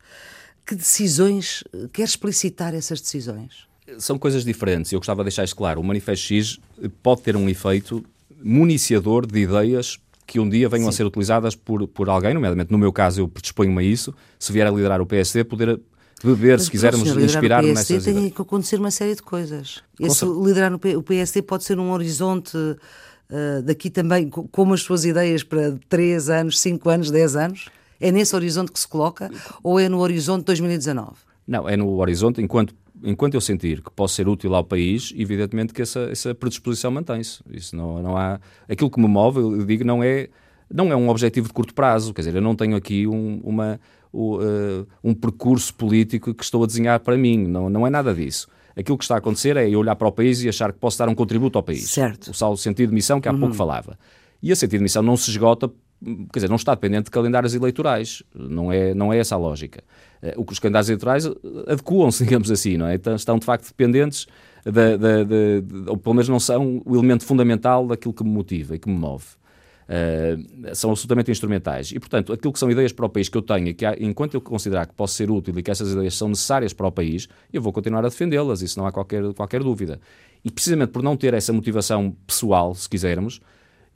Que decisões, quer explicitar essas decisões? São coisas diferentes. Eu gostava de deixar isto claro. O Manifesto X pode ter um efeito municiador de ideias que um dia venham Sim. a ser utilizadas por, por alguém, nomeadamente no meu caso eu predisponho-me a isso, se vier a liderar o PSD, poder beber, Mas, se quisermos inspirar no PSD tem que acontecer uma série de coisas. Esse liderar o PSD pode ser um horizonte uh, daqui também, como as suas ideias para 3 anos, 5 anos, 10 anos? É nesse horizonte que se coloca ou é no horizonte de 2019? Não, é no horizonte enquanto enquanto eu sentir que posso ser útil ao país, evidentemente que essa, essa predisposição mantém-se. Isso não, não há. Aquilo que me move, eu digo, não é, não é um objetivo de curto prazo. Quer dizer, eu não tenho aqui um, uma, uh, um percurso político que estou a desenhar para mim. Não, não é nada disso. Aquilo que está a acontecer é eu olhar para o país e achar que posso dar um contributo ao país. Certo. O saldo sentido de missão que há uhum. pouco falava. E a sentido de missão não se esgota, quer dizer, não está dependente de calendários eleitorais. Não é, não é essa a lógica. Uh, os calendários eleitorais adequam-se, (laughs) digamos assim, não é? Então, estão de facto dependentes, de, de, de, de, ou pelo menos não são o elemento fundamental daquilo que me motiva e que me move. Uh, são absolutamente instrumentais. E, portanto, aquilo que são ideias para o país que eu tenho, que há, enquanto eu considerar que posso ser útil e que essas ideias são necessárias para o país, eu vou continuar a defendê-las, isso não há qualquer, qualquer dúvida. E precisamente por não ter essa motivação pessoal, se quisermos,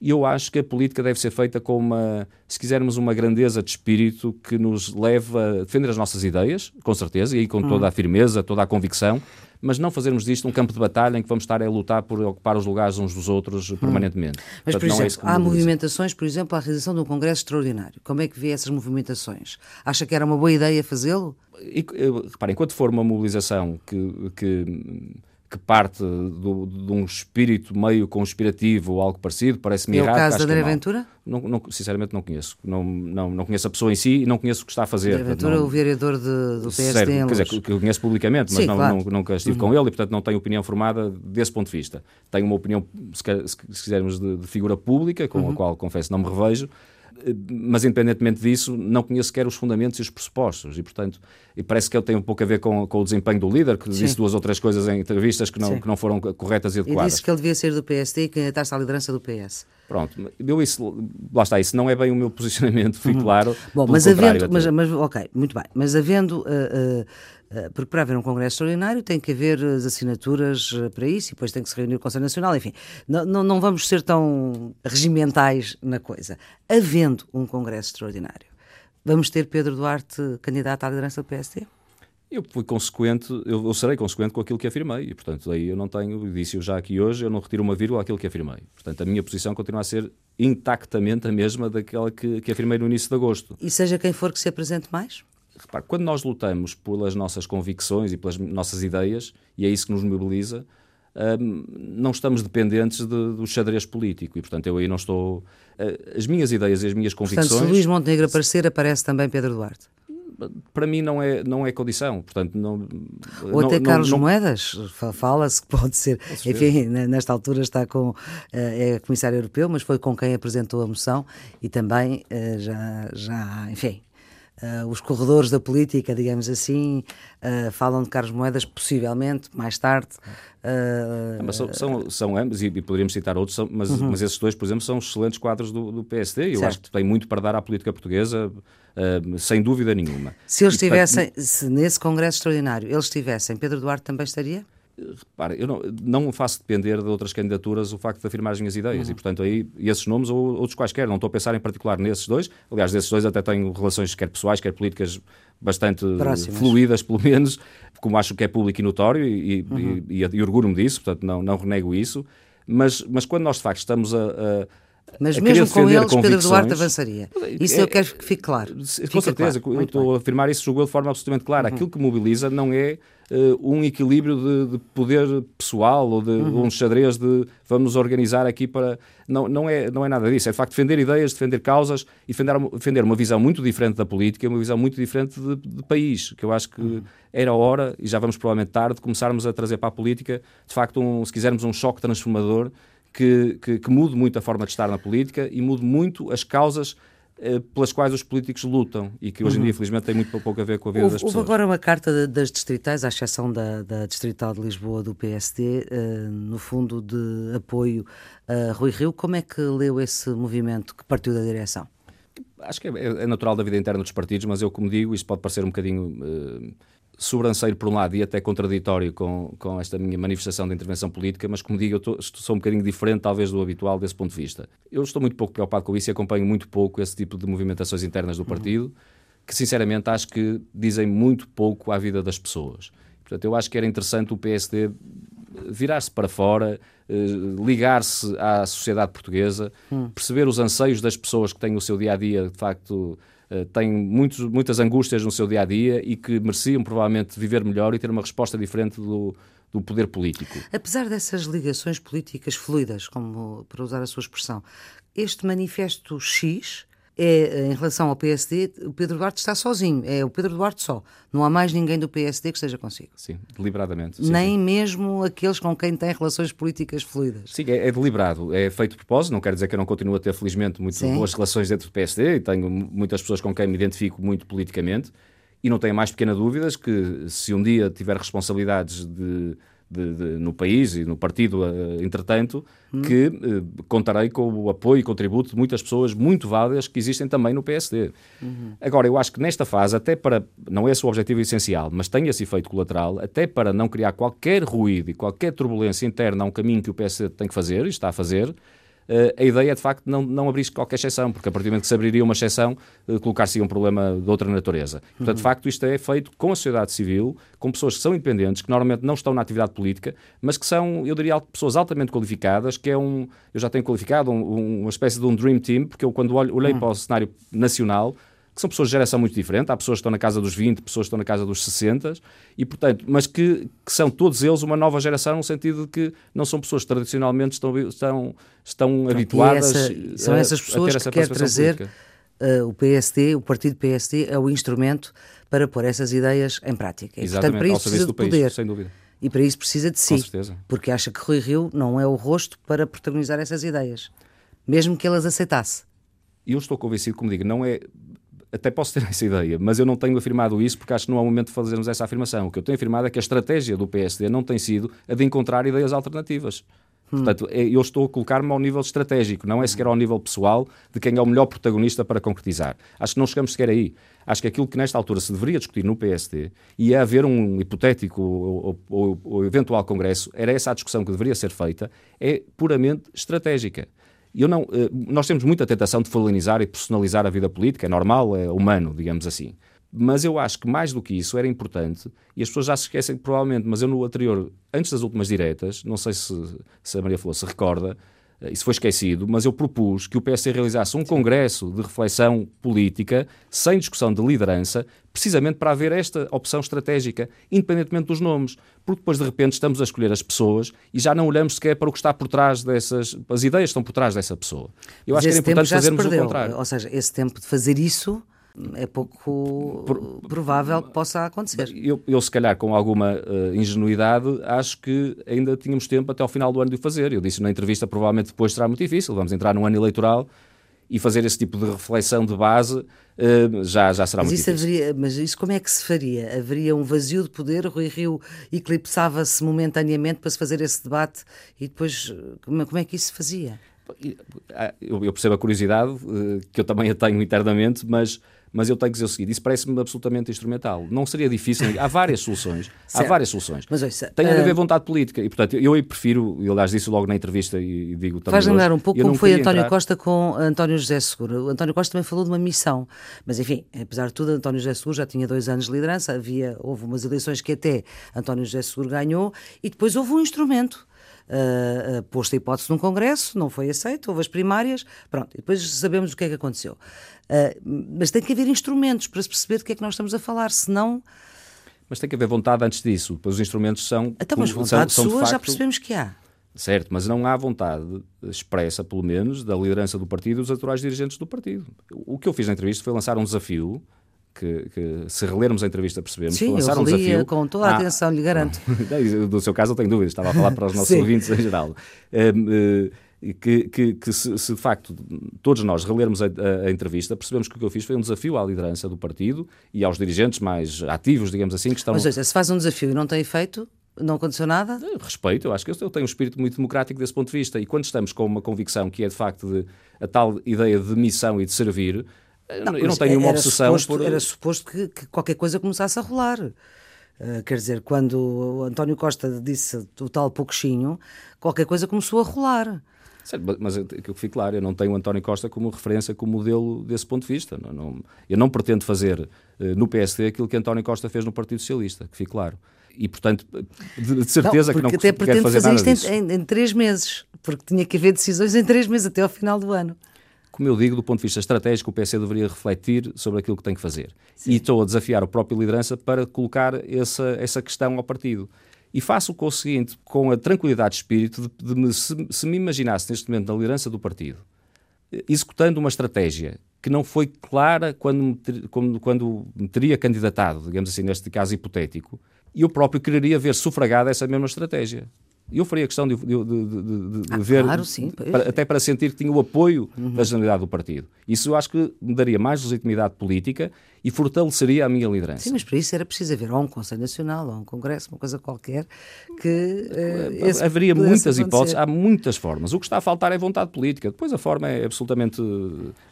eu acho que a política deve ser feita com uma, se quisermos, uma grandeza de espírito que nos leva a defender as nossas ideias, com certeza, e aí com toda a firmeza, toda a convicção, mas não fazermos disto um campo de batalha em que vamos estar a lutar por ocupar os lugares uns dos outros hum. permanentemente. Mas, Portanto, por é exemplo, é há movimentações, por exemplo, a realização de um congresso extraordinário. Como é que vê essas movimentações? Acha que era uma boa ideia fazê-lo? Reparem, enquanto for uma mobilização que, que que parte do, de um espírito meio conspirativo ou algo parecido, parece-me é errado. É o caso da André Ventura? Não, não, sinceramente não conheço. Não, não, não conheço a pessoa em si e não conheço o que está a fazer. André Ventura, não... o vereador de, do PSD Sério, Quer dizer, que eu conheço publicamente, mas Sim, não, claro. não, nunca estive uhum. com ele e, portanto, não tenho opinião formada desse ponto de vista. Tenho uma opinião, se, se quisermos, de, de, figura pública, com uhum. a qual, confesso, não me revejo, mas independentemente disso, não conheço sequer os fundamentos e os pressupostos. E, portanto, e parece que ele tem um pouco a ver com, com o desempenho do líder, que Sim. disse duas ou três coisas em entrevistas que não, que não foram corretas e adequadas. E disse que ele devia ser do PSD e que está-se à liderança do PS. Pronto, eu isso, lá está, isso não é bem o meu posicionamento, fui uhum. claro. Bom, mas havendo, mas, mas, ok, muito bem, mas havendo uh, uh, porque para haver um Congresso Extraordinário tem que haver as assinaturas eh, para isso e depois tem que se reunir o Conselho Nacional, enfim, não, não, vamos ser tão regimentais na coisa. Havendo um Congresso Extraordinário, vamos ter Pedro Duarte candidato à liderança do PSD? Eu fui consequente, eu, eu, serei consequente com aquilo que afirmei e, portanto, aí eu não tenho, disse eu já aqui hoje, eu não retiro uma vírgula àquilo que afirmei. Portanto, a minha posição continua a ser intactamente a mesma daquela que, que afirmei no início de agosto. E seja quem for que se apresente mais? Repare, quando nós lutamos pelas nossas convicções e pelas nossas ideias, e é isso que nos mobiliza, um, não estamos dependentes de, do xadrez político. E, portanto, eu aí não estou. Uh, as minhas ideias e as minhas convicções. Portanto, se Luís Montenegro aparecer, aparece também Pedro Duarte para mim não é, não é condição. Portanto, não, Ou até não, Carlos não, Moedas, fala-se que pode ser. Enfim, nesta altura está com. Eh, é comissário europeu, mas foi com quem apresentou a moção e também eh, já, já enfim, Uh, os corredores da política, digamos assim, uh, falam de Carlos Moedas, possivelmente, mais tarde. Uh, mas são, são, são, ambos, e, e, poderíamos citar outros, são, mas, uhum. mas esses dois, por exemplo, são excelentes quadros do, do PSD. Eu certo. acho que tem muito para dar à política portuguesa, sem dúvida nenhuma. Se eles estivessem, se nesse Congresso Extraordinário eles estivessem, Pedro Duarte também estaria? Repara, eu não, não faço depender de outras candidaturas o facto de afirmar as minhas ideias uhum. e, portanto, aí esses nomes ou outros quaisquer, não estou a pensar em particular nesses dois. Aliás, desses dois até tenho relações quer pessoais, quer políticas bastante Próximas. fluídas, pelo menos, como acho que é público e notório e, uhum. e, e, e orgulho-me disso, portanto, não, não renego isso. Mas, mas quando nós, de facto, estamos a, a mas mesmo com eles, Pedro Duarte avançaria. Isso é, eu quero que fique claro. Com Fica certeza, claro. eu estou a afirmar isso, julgo de forma absolutamente clara. Uhum. Aquilo que mobiliza não é uh, um equilíbrio de, de, poder pessoal ou de uhum. um xadrez de vamos organizar aqui para. Não, não, é, não é nada disso. É de facto defender ideias, defender causas e defender, defender uma visão muito diferente da política, uma visão muito diferente de, de país, que eu acho que uhum. era hora, e já vamos provavelmente tarde, de começarmos a trazer para a política, de facto, um, se quisermos, um choque transformador que, que, que mude muito a forma de estar na política e mude muito as causas eh, pelas quais os políticos lutam e que hoje em dia, uhum. infelizmente, tem muito pouco a ver com a vida houve, das pessoas. Houve agora uma carta das distritais, à exceção da, da Distrital de Lisboa do PSD, uh, eh, no fundo de apoio a Rui Rio. Como é que leu esse movimento que partiu da direção? Acho que é, é natural da vida interna dos partidos, mas eu, como digo, isto pode parecer um bocadinho. Uh, sobranceiro por um lado e até contraditório com, com esta minha manifestação de intervenção política, mas como digo, eu tô, sou um bocadinho diferente talvez do habitual desse ponto de vista. Eu estou muito pouco preocupado com isso e acompanho muito pouco esse tipo de movimentações internas do partido, uhum. que sinceramente acho que dizem muito pouco à vida das pessoas. Portanto, eu acho que era interessante o PSD virar-se para fora, eh, ligar-se à sociedade portuguesa, hum. perceber os anseios das pessoas que têm o seu dia a dia, de facto, eh, têm muitos, muitas angústias no seu dia a dia e que mereciam provavelmente viver melhor e ter uma resposta diferente do, do poder político. Apesar dessas ligações políticas fluidas, como para usar a sua expressão, este manifesto X é, em relação ao PSD, o Pedro Duarte está sozinho. É o Pedro Duarte só. Não há mais ninguém do PSD que esteja consigo. Sim, deliberadamente. Sim, Nem sim. mesmo aqueles com quem tem relações políticas fluidas. Sim, é, é, deliberado. É feito de propósito. Não quer dizer que eu não continue a ter, felizmente, muito sim. boas relações dentro do PSD e tenho muitas pessoas com quem me identifico muito politicamente. E não tenho mais pequena dúvidas que, se um dia tiver responsabilidades de de, de, no país e no partido, uh, entretanto, hum. que uh, contarei com o apoio e contributo de muitas pessoas muito válidas que existem também no PSD. Uhum. Agora, eu acho que nesta fase, até para, não é esse o objetivo essencial, mas tem esse efeito colateral, até para não criar qualquer ruído e qualquer turbulência interna a um caminho que o PSD tem que fazer e está a fazer, a ideia é de facto não, não abrir qualquer exceção, porque a partir do momento que se abriria uma exceção, uh, colocar-se um problema de outra natureza. Portanto, uhum. de facto, isto é feito com a sociedade civil, com pessoas que são independentes, que normalmente não estão na atividade política, mas que são, eu diria, pessoas altamente qualificadas, que é um, eu já tenho qualificado, um, uma espécie de um dream team, porque eu quando olho, olhei uhum. para o cenário nacional, que são pessoas de geração muito diferente, há pessoas que estão na casa dos 20, pessoas que estão na casa dos 60, e portanto, mas que, que são todos eles uma nova geração, no sentido de que não são pessoas que tradicionalmente estão, estão, estão habituadas essa, são essas pessoas a ter que quer trazer uh, o PSD, o partido PSD, é o instrumento para pôr essas ideias em prática. E, Exatamente, portanto, para isso precisa de país, poder. Sem dúvida. E para isso precisa de si. Com certeza. Porque acha que Rui Rio não é o rosto para protagonizar essas ideias. Mesmo que elas aceitasse. Eu estou convencido, como digo, não é até posso ter (laughs) essa ideia, mas eu não tenho afirmado isso porque acho que não o momento de fazermos essa afirmação. O que eu tenho afirmado é que a estratégia do PSD não tem sido a de encontrar ideias alternativas. Hum. Portanto, é, eu estou a colocar-me ao nível estratégico, não é sequer ao nível pessoal de quem é o melhor protagonista para concretizar. Acho que não chegamos sequer aí. Acho que aquilo que nesta altura se deveria discutir no PSD e é haver um hipotético ou, ou, ou eventual congresso, era essa a discussão que deveria ser feita, é puramente estratégica. Eu não, eh, nós temos muita tentação de falanizar e personalizar a vida política, é normal, é humano, digamos assim. Mas eu acho que mais do que isso era importante, e as pessoas já se esquecem provavelmente, mas eu no anterior, antes das últimas diretas, não sei se, se a Maria Flor se recorda, isso foi esquecido, mas eu propus que o PSD realizasse um congresso de reflexão política, sem discussão de liderança, precisamente para haver esta opção estratégica, independentemente dos nomes. Porque depois, de repente, estamos a escolher as pessoas e já não olhamos sequer para o que está por trás dessas. As ideias estão por trás dessa pessoa. Eu mas acho que era importante fazermos o contrário. Ou seja, esse tempo de fazer isso é pouco provável que possa acontecer. Eu, eu se calhar, com alguma uh, ingenuidade, acho que ainda tínhamos tempo até ao final do ano de o fazer. Eu disse na entrevista, provavelmente depois será muito difícil. Vamos entrar num ano eleitoral e fazer esse tipo de reflexão de base uh, já, já será mas muito isso difícil. Haveria, mas isso como é que se faria? Haveria um vazio de poder? Rui Rio eclipsava-se momentaneamente para se fazer esse debate e depois como, como é que isso se fazia? Eu percebo a curiosidade, uh, que eu também a tenho internamente, mas mas eu tenho que dizer o seguinte: isso parece-me absolutamente instrumental. Não seria difícil. Há várias soluções. há (laughs) várias soluções. Mas ouça, Tem uh... a haver vontade política. E, portanto, eu prefiro, e aliás disse logo na entrevista e digo também. Faz lembrar um pouco como foi António entrar... Costa com António José Seguro. O António Costa também falou de uma missão. Mas, enfim, apesar de tudo, António José Seguro já tinha dois anos de liderança. Havia, houve umas eleições que até António José Seguro ganhou e depois houve um instrumento uh, uh, posto a hipótese num congresso, não foi aceito, houve as primárias, pronto, e depois sabemos o que é que aconteceu. Uh, mas tem que haver instrumentos para se perceber de que é que nós estamos a falar, senão... Mas tem que haver vontade antes disso, depois os instrumentos são... Então, mas vontade são, sua facto... já percebemos que há. Certo, mas não há vontade expressa, pelo menos, da liderança do partido e dos atuais dirigentes do partido. O que eu fiz na entrevista foi lançar um desafio que, que, se relermos a entrevista percebemos, Sim, lançar um desafio. com toda a atenção, lhe garanto. (laughs) Do seu caso, eu tenho dúvidas, estava a falar para os nossos ouvintes em geral. Uh, (laughs) que, que, que se, se, de facto todos nós relermos a, a, a, entrevista, percebemos que o que eu fiz foi um desafio à liderança do partido e aos dirigentes mais ativos, digamos assim, que estão. Mas seja, se faz um desafio e não tem efeito, não aconteceu nada? Respeito, eu acho que eu tenho um espírito muito democrático desse ponto de vista. E quando estamos com uma convicção que é de facto de, a tal ideia de missão e de servir, não, eu não tenho uma obsessão suposto, por... Era suposto que, que, qualquer coisa começasse a rolar. Uh, quer dizer, quando o António Costa disse o tal pouquinho, qualquer coisa começou a rolar. Certo, mas que eu fique claro, eu não tenho o António Costa como referência, como modelo desse ponto de vista. Não, não, eu não pretendo fazer uh, no PSD aquilo que António Costa fez no Partido Socialista, que fique claro. E, portanto, de, certeza não, que não até pretendo fazer, fazer isto em, em, três meses, porque tinha que haver decisões em três meses, até ao final do ano como eu digo, do ponto de vista estratégico, o PC deveria refletir sobre aquilo que tem que fazer. Sim. E estou a desafiar o próprio liderança para colocar essa, essa questão ao partido. E faço o seguinte, com a tranquilidade de espírito de, de me, se, se, me imaginasse neste momento na liderança do partido, executando uma estratégia que não foi clara quando me, ter, quando, quando me teria candidatado, digamos assim, neste caso hipotético, eu próprio quereria ver sufragada essa mesma estratégia. Eu faria questão de, de, de, de ah, ver, claro, sim, para, até para sentir que tinha o apoio uhum. da generalidade do partido. Isso eu acho que me daria mais legitimidade política e fortaleceria a minha liderança. Sim, mas para isso era preciso haver ou um Conselho Nacional ou um Congresso, uma coisa qualquer, que. Uh, Haveria muitas hipóteses, há muitas formas. O que está a faltar é vontade política. Depois a forma é absolutamente.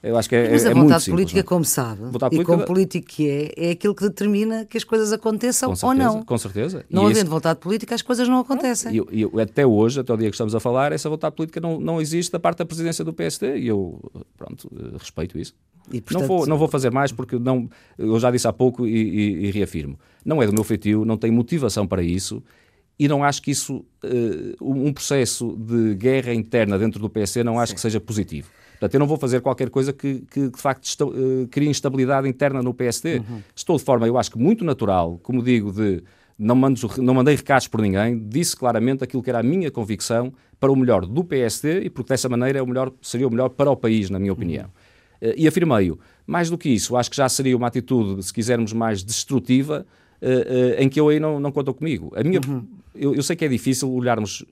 Eu acho que é, mas é, a é vontade simples, política, não? como sabe, vontade e como político que é, é aquilo que determina que as coisas aconteçam certeza, ou não. Com certeza. Não e havendo isso... vontade política, as coisas não acontecem. E, e, até hoje, até o dia que estamos a falar, essa vontade política não, não existe da parte da presidência do PSD e eu, pronto, respeito isso. E, portanto, não, vou, não vou fazer mais porque não, eu já disse há pouco e, e, e, reafirmo. Não é do meu feitio, não tenho motivação para isso e não acho que isso, uh, um processo de guerra interna dentro do PSD, não acho Sim. que seja positivo. Portanto, eu não vou fazer qualquer coisa que, que de facto, uh, crie instabilidade interna no PSD. Uhum. Estou de forma, eu acho que muito natural, como digo, de não, mando, não mandei recados por ninguém, disse claramente aquilo que era a minha convicção para o melhor do PSD e porque dessa maneira é o melhor, seria o melhor para o país, na minha opinião. Uhum. Eh, e afirmei-o. Mais do que isso, acho que já seria uma atitude, se quisermos, mais destrutiva, eh, eh, em que eu aí não, não conto comigo. A minha, uhum. eu, eu, sei que é difícil olharmos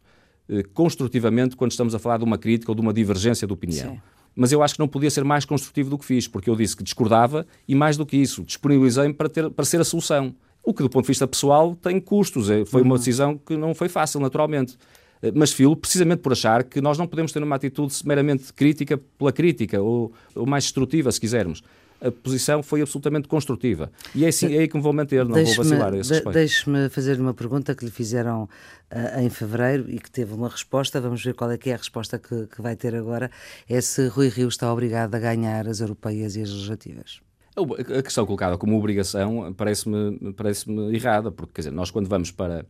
construtivamente quando estamos a falar de uma crítica ou de uma divergência de opinião. Sim. Mas eu acho que não podia ser mais construtivo do que fiz, porque eu disse que discordava e, mais do que isso, disponibilizei-me para, ter, para ser a solução. O que, do ponto de vista pessoal, tem custos. Foi uma uhum. decisão que não foi fácil, naturalmente. Eh, mas filo precisamente por achar que nós não podemos ter uma atitude meramente crítica pela crítica, ou, ou mais destrutiva, se quisermos a posição foi absolutamente construtiva. E é, assim, é aí que me vou manter, não vou vacilar a esse respeito. Deixe-me fazer uma pergunta que lhe fizeram uh, em fevereiro e que teve uma resposta. Vamos ver qual é que é a resposta que, que vai ter agora. É se Rui Rio está obrigado a ganhar as europeias e as legislativas. A questão colocada como obrigação parece-me parece errada, porque quer dizer, nós quando vamos para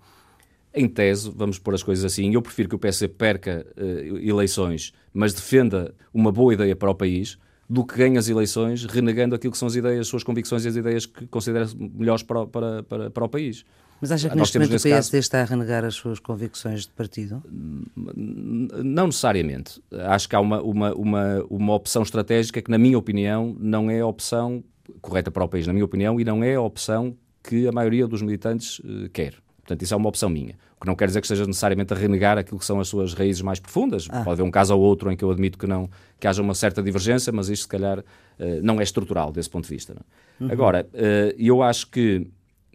em tese, vamos pôr as coisas assim, eu prefiro que o PS perca uh, eleições, mas defenda uma boa ideia para o país, do que ganhe as eleições renegando aquilo que são as ideias, as suas convicções e as ideias que considera melhores para, para, para, para o país. Mas acha que Nós neste momento o PSD caso... está a renegar as suas convicções de partido? Não necessariamente. Acho que há uma, uma, uma, uma opção estratégica que, na minha opinião, não é a opção correta para o país, na minha opinião, e não é a opção que a maioria dos militantes uh, quer. Portanto, isso é uma opção minha. O que não quer dizer que esteja necessariamente a renegar aquilo que são as suas raízes mais profundas. Ah. Pode haver um caso ou outro em que eu admito que, não, que haja uma certa divergência, mas isto, se calhar, uh, não é estrutural desse ponto de vista. É? Uhum. Agora, uh, eu acho que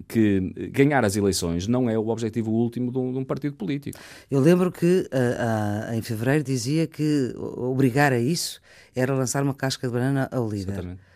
que ganhar as eleições não é o objetivo último de um, de um partido político. Eu lembro que uh, em fevereiro dizia que obrigar a isso era lançar uma casca de banana ao líder. Exatamente.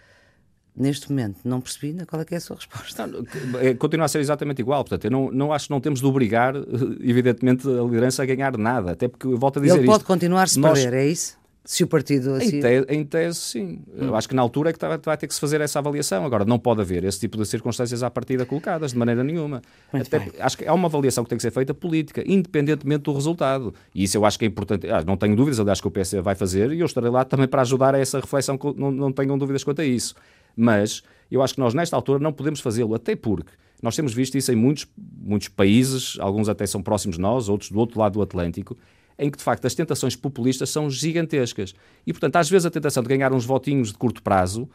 Neste momento, não percebi né, qual é, é a sua resposta. Não, é, continua a ser exatamente igual. Portanto, eu não, não acho que não temos de obrigar, evidentemente, a liderança a ganhar nada. Até porque, volto a dizer Ele pode isto, continuar-se nós... perder, é isso? Se o partido assim... Em tese, em tese sim. Hum. Eu acho que na altura é que vai ter que se fazer essa avaliação. Agora, não pode haver esse tipo de circunstâncias à partida colocadas, de maneira nenhuma. Até, acho que é uma avaliação que tem que ser feita política, independentemente do resultado. E isso eu acho que é importante. Ah, não tenho dúvidas, aliás, que o PS vai fazer e eu estarei lá também para ajudar a essa reflexão, não, não tenham dúvidas quanto a isso. Mas eu acho que nós, nesta altura, não podemos fazê-lo, até porque nós temos visto isso em muitos, muitos países, alguns até são próximos de nós, outros do outro lado do Atlântico, em que de facto as tentações populistas são gigantescas. E portanto, às vezes a tentação de ganhar uns votinhos de curto prazo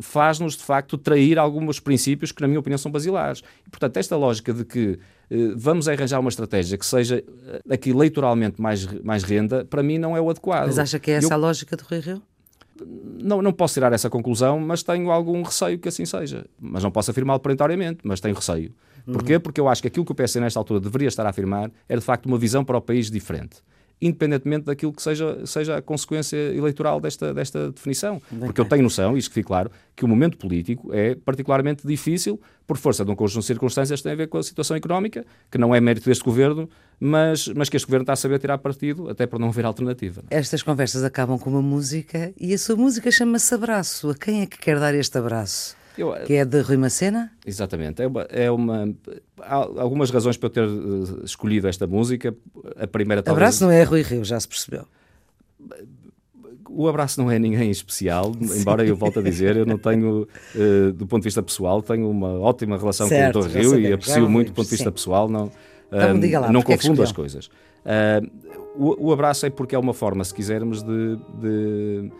faz-nos de facto trair alguns princípios que, na minha opinião, são basilares. E portanto, esta lógica de que eh, vamos arranjar uma estratégia que seja eh, aqui eleitoralmente mais, mais renda, para mim não é o adequado. Mas acha que é essa Eu... a lógica do Rui Rio? Não, não posso tirar essa conclusão, mas tenho algum receio que assim seja. Mas não posso afirmá-lo perentoriamente, mas tenho receio. Porquê? Uhum. Porque eu acho que aquilo que o PS nesta altura deveria estar a afirmar era de facto uma visão para o país diferente independentemente daquilo que seja, seja a consequência eleitoral desta, desta definição. Porque eu tenho noção, e isto que fique claro, que o momento político é particularmente difícil por força de um conjunto de circunstâncias que tem a ver com a situação económica, que não é mérito deste governo, mas, mas que este governo está a saber tirar partido, até para não haver alternativa. Estas conversas acabam com uma música e a sua música chama-se Abraço. A quem é que quer dar este abraço? Eu, que é de Rui Macena? Exatamente. É uma, é uma, há algumas razões para eu ter uh, escolhido esta música. A primeira talvez... Abraço não é Rui Rio, já se percebeu. O abraço não é ninguém especial, Sim. embora eu volte a dizer, eu não tenho, uh, do ponto de vista pessoal, tenho uma ótima relação certo, com o Dr. Rio e aprecio muito do ponto de vista Sim. pessoal, não, então, uh, lá, não é confundo as coisas. O, o, abraço é porque é uma forma, se quisermos, de, de,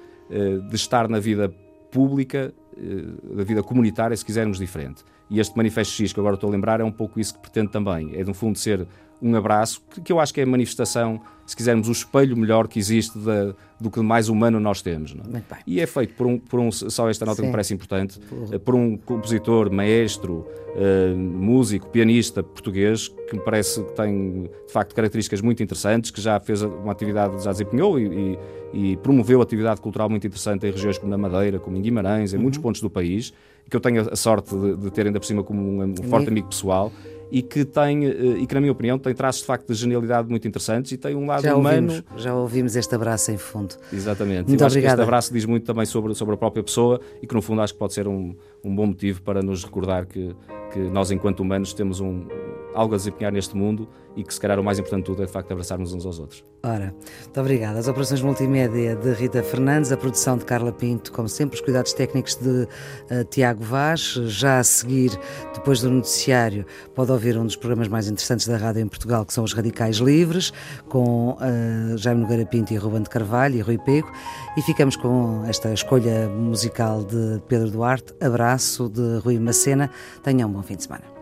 de estar na vida pública eh, da vida comunitária, se quisermos, diferente. E este Manifesto X, que agora estou a lembrar, é um pouco isso que pretende também. É, no fundo, ser um abraço, que, que eu acho que é a manifestação, se quisermos, o espelho melhor que existe da, do que mais humano nós temos. É? E é feito por um, por um, só esta nota Sim. que me parece importante, por... por um compositor, maestro, uh, músico, pianista português, que me parece que tem, de facto, características muito interessantes, que já fez uma atividade, já desempenhou e, e, e promoveu atividade cultural muito interessante em regiões como na Madeira, como em Guimarães, em uhum. muitos pontos do país, que eu tenho a sorte de, de ter ainda por cima como um, um forte amigo pessoal e que tem, eh, e que na minha opinião tem traços de facto de genialidade muito interessantes e tem um lado já humano. Ouvimos, já ouvimos este abraço em fundo. Exatamente. Muito Eu acho que este abraço diz muito também sobre, sobre a própria pessoa e que no fundo acho que pode ser um, um bom motivo para nos recordar que, que nós enquanto humanos temos um, algo a desempenhar neste mundo e que se calhar o mais importante de tudo é de facto abraçarmos uns aos outros. Ora, muito obrigada. As operações multimédia de Rita Fernandes, a produção de Carla Pinto, como sempre, os cuidados técnicos de uh, Tiago Vaz. Já a seguir, depois do noticiário, pode ouvir um dos programas mais interessantes da rádio em Portugal, que são os Radicais Livres, com uh, Jaime Nogueira Pinto e Ruben de Carvalho e Rui Pego. E ficamos com esta escolha musical de Pedro Duarte, Abraço de Rui Macena. Tenham um bom fim de semana.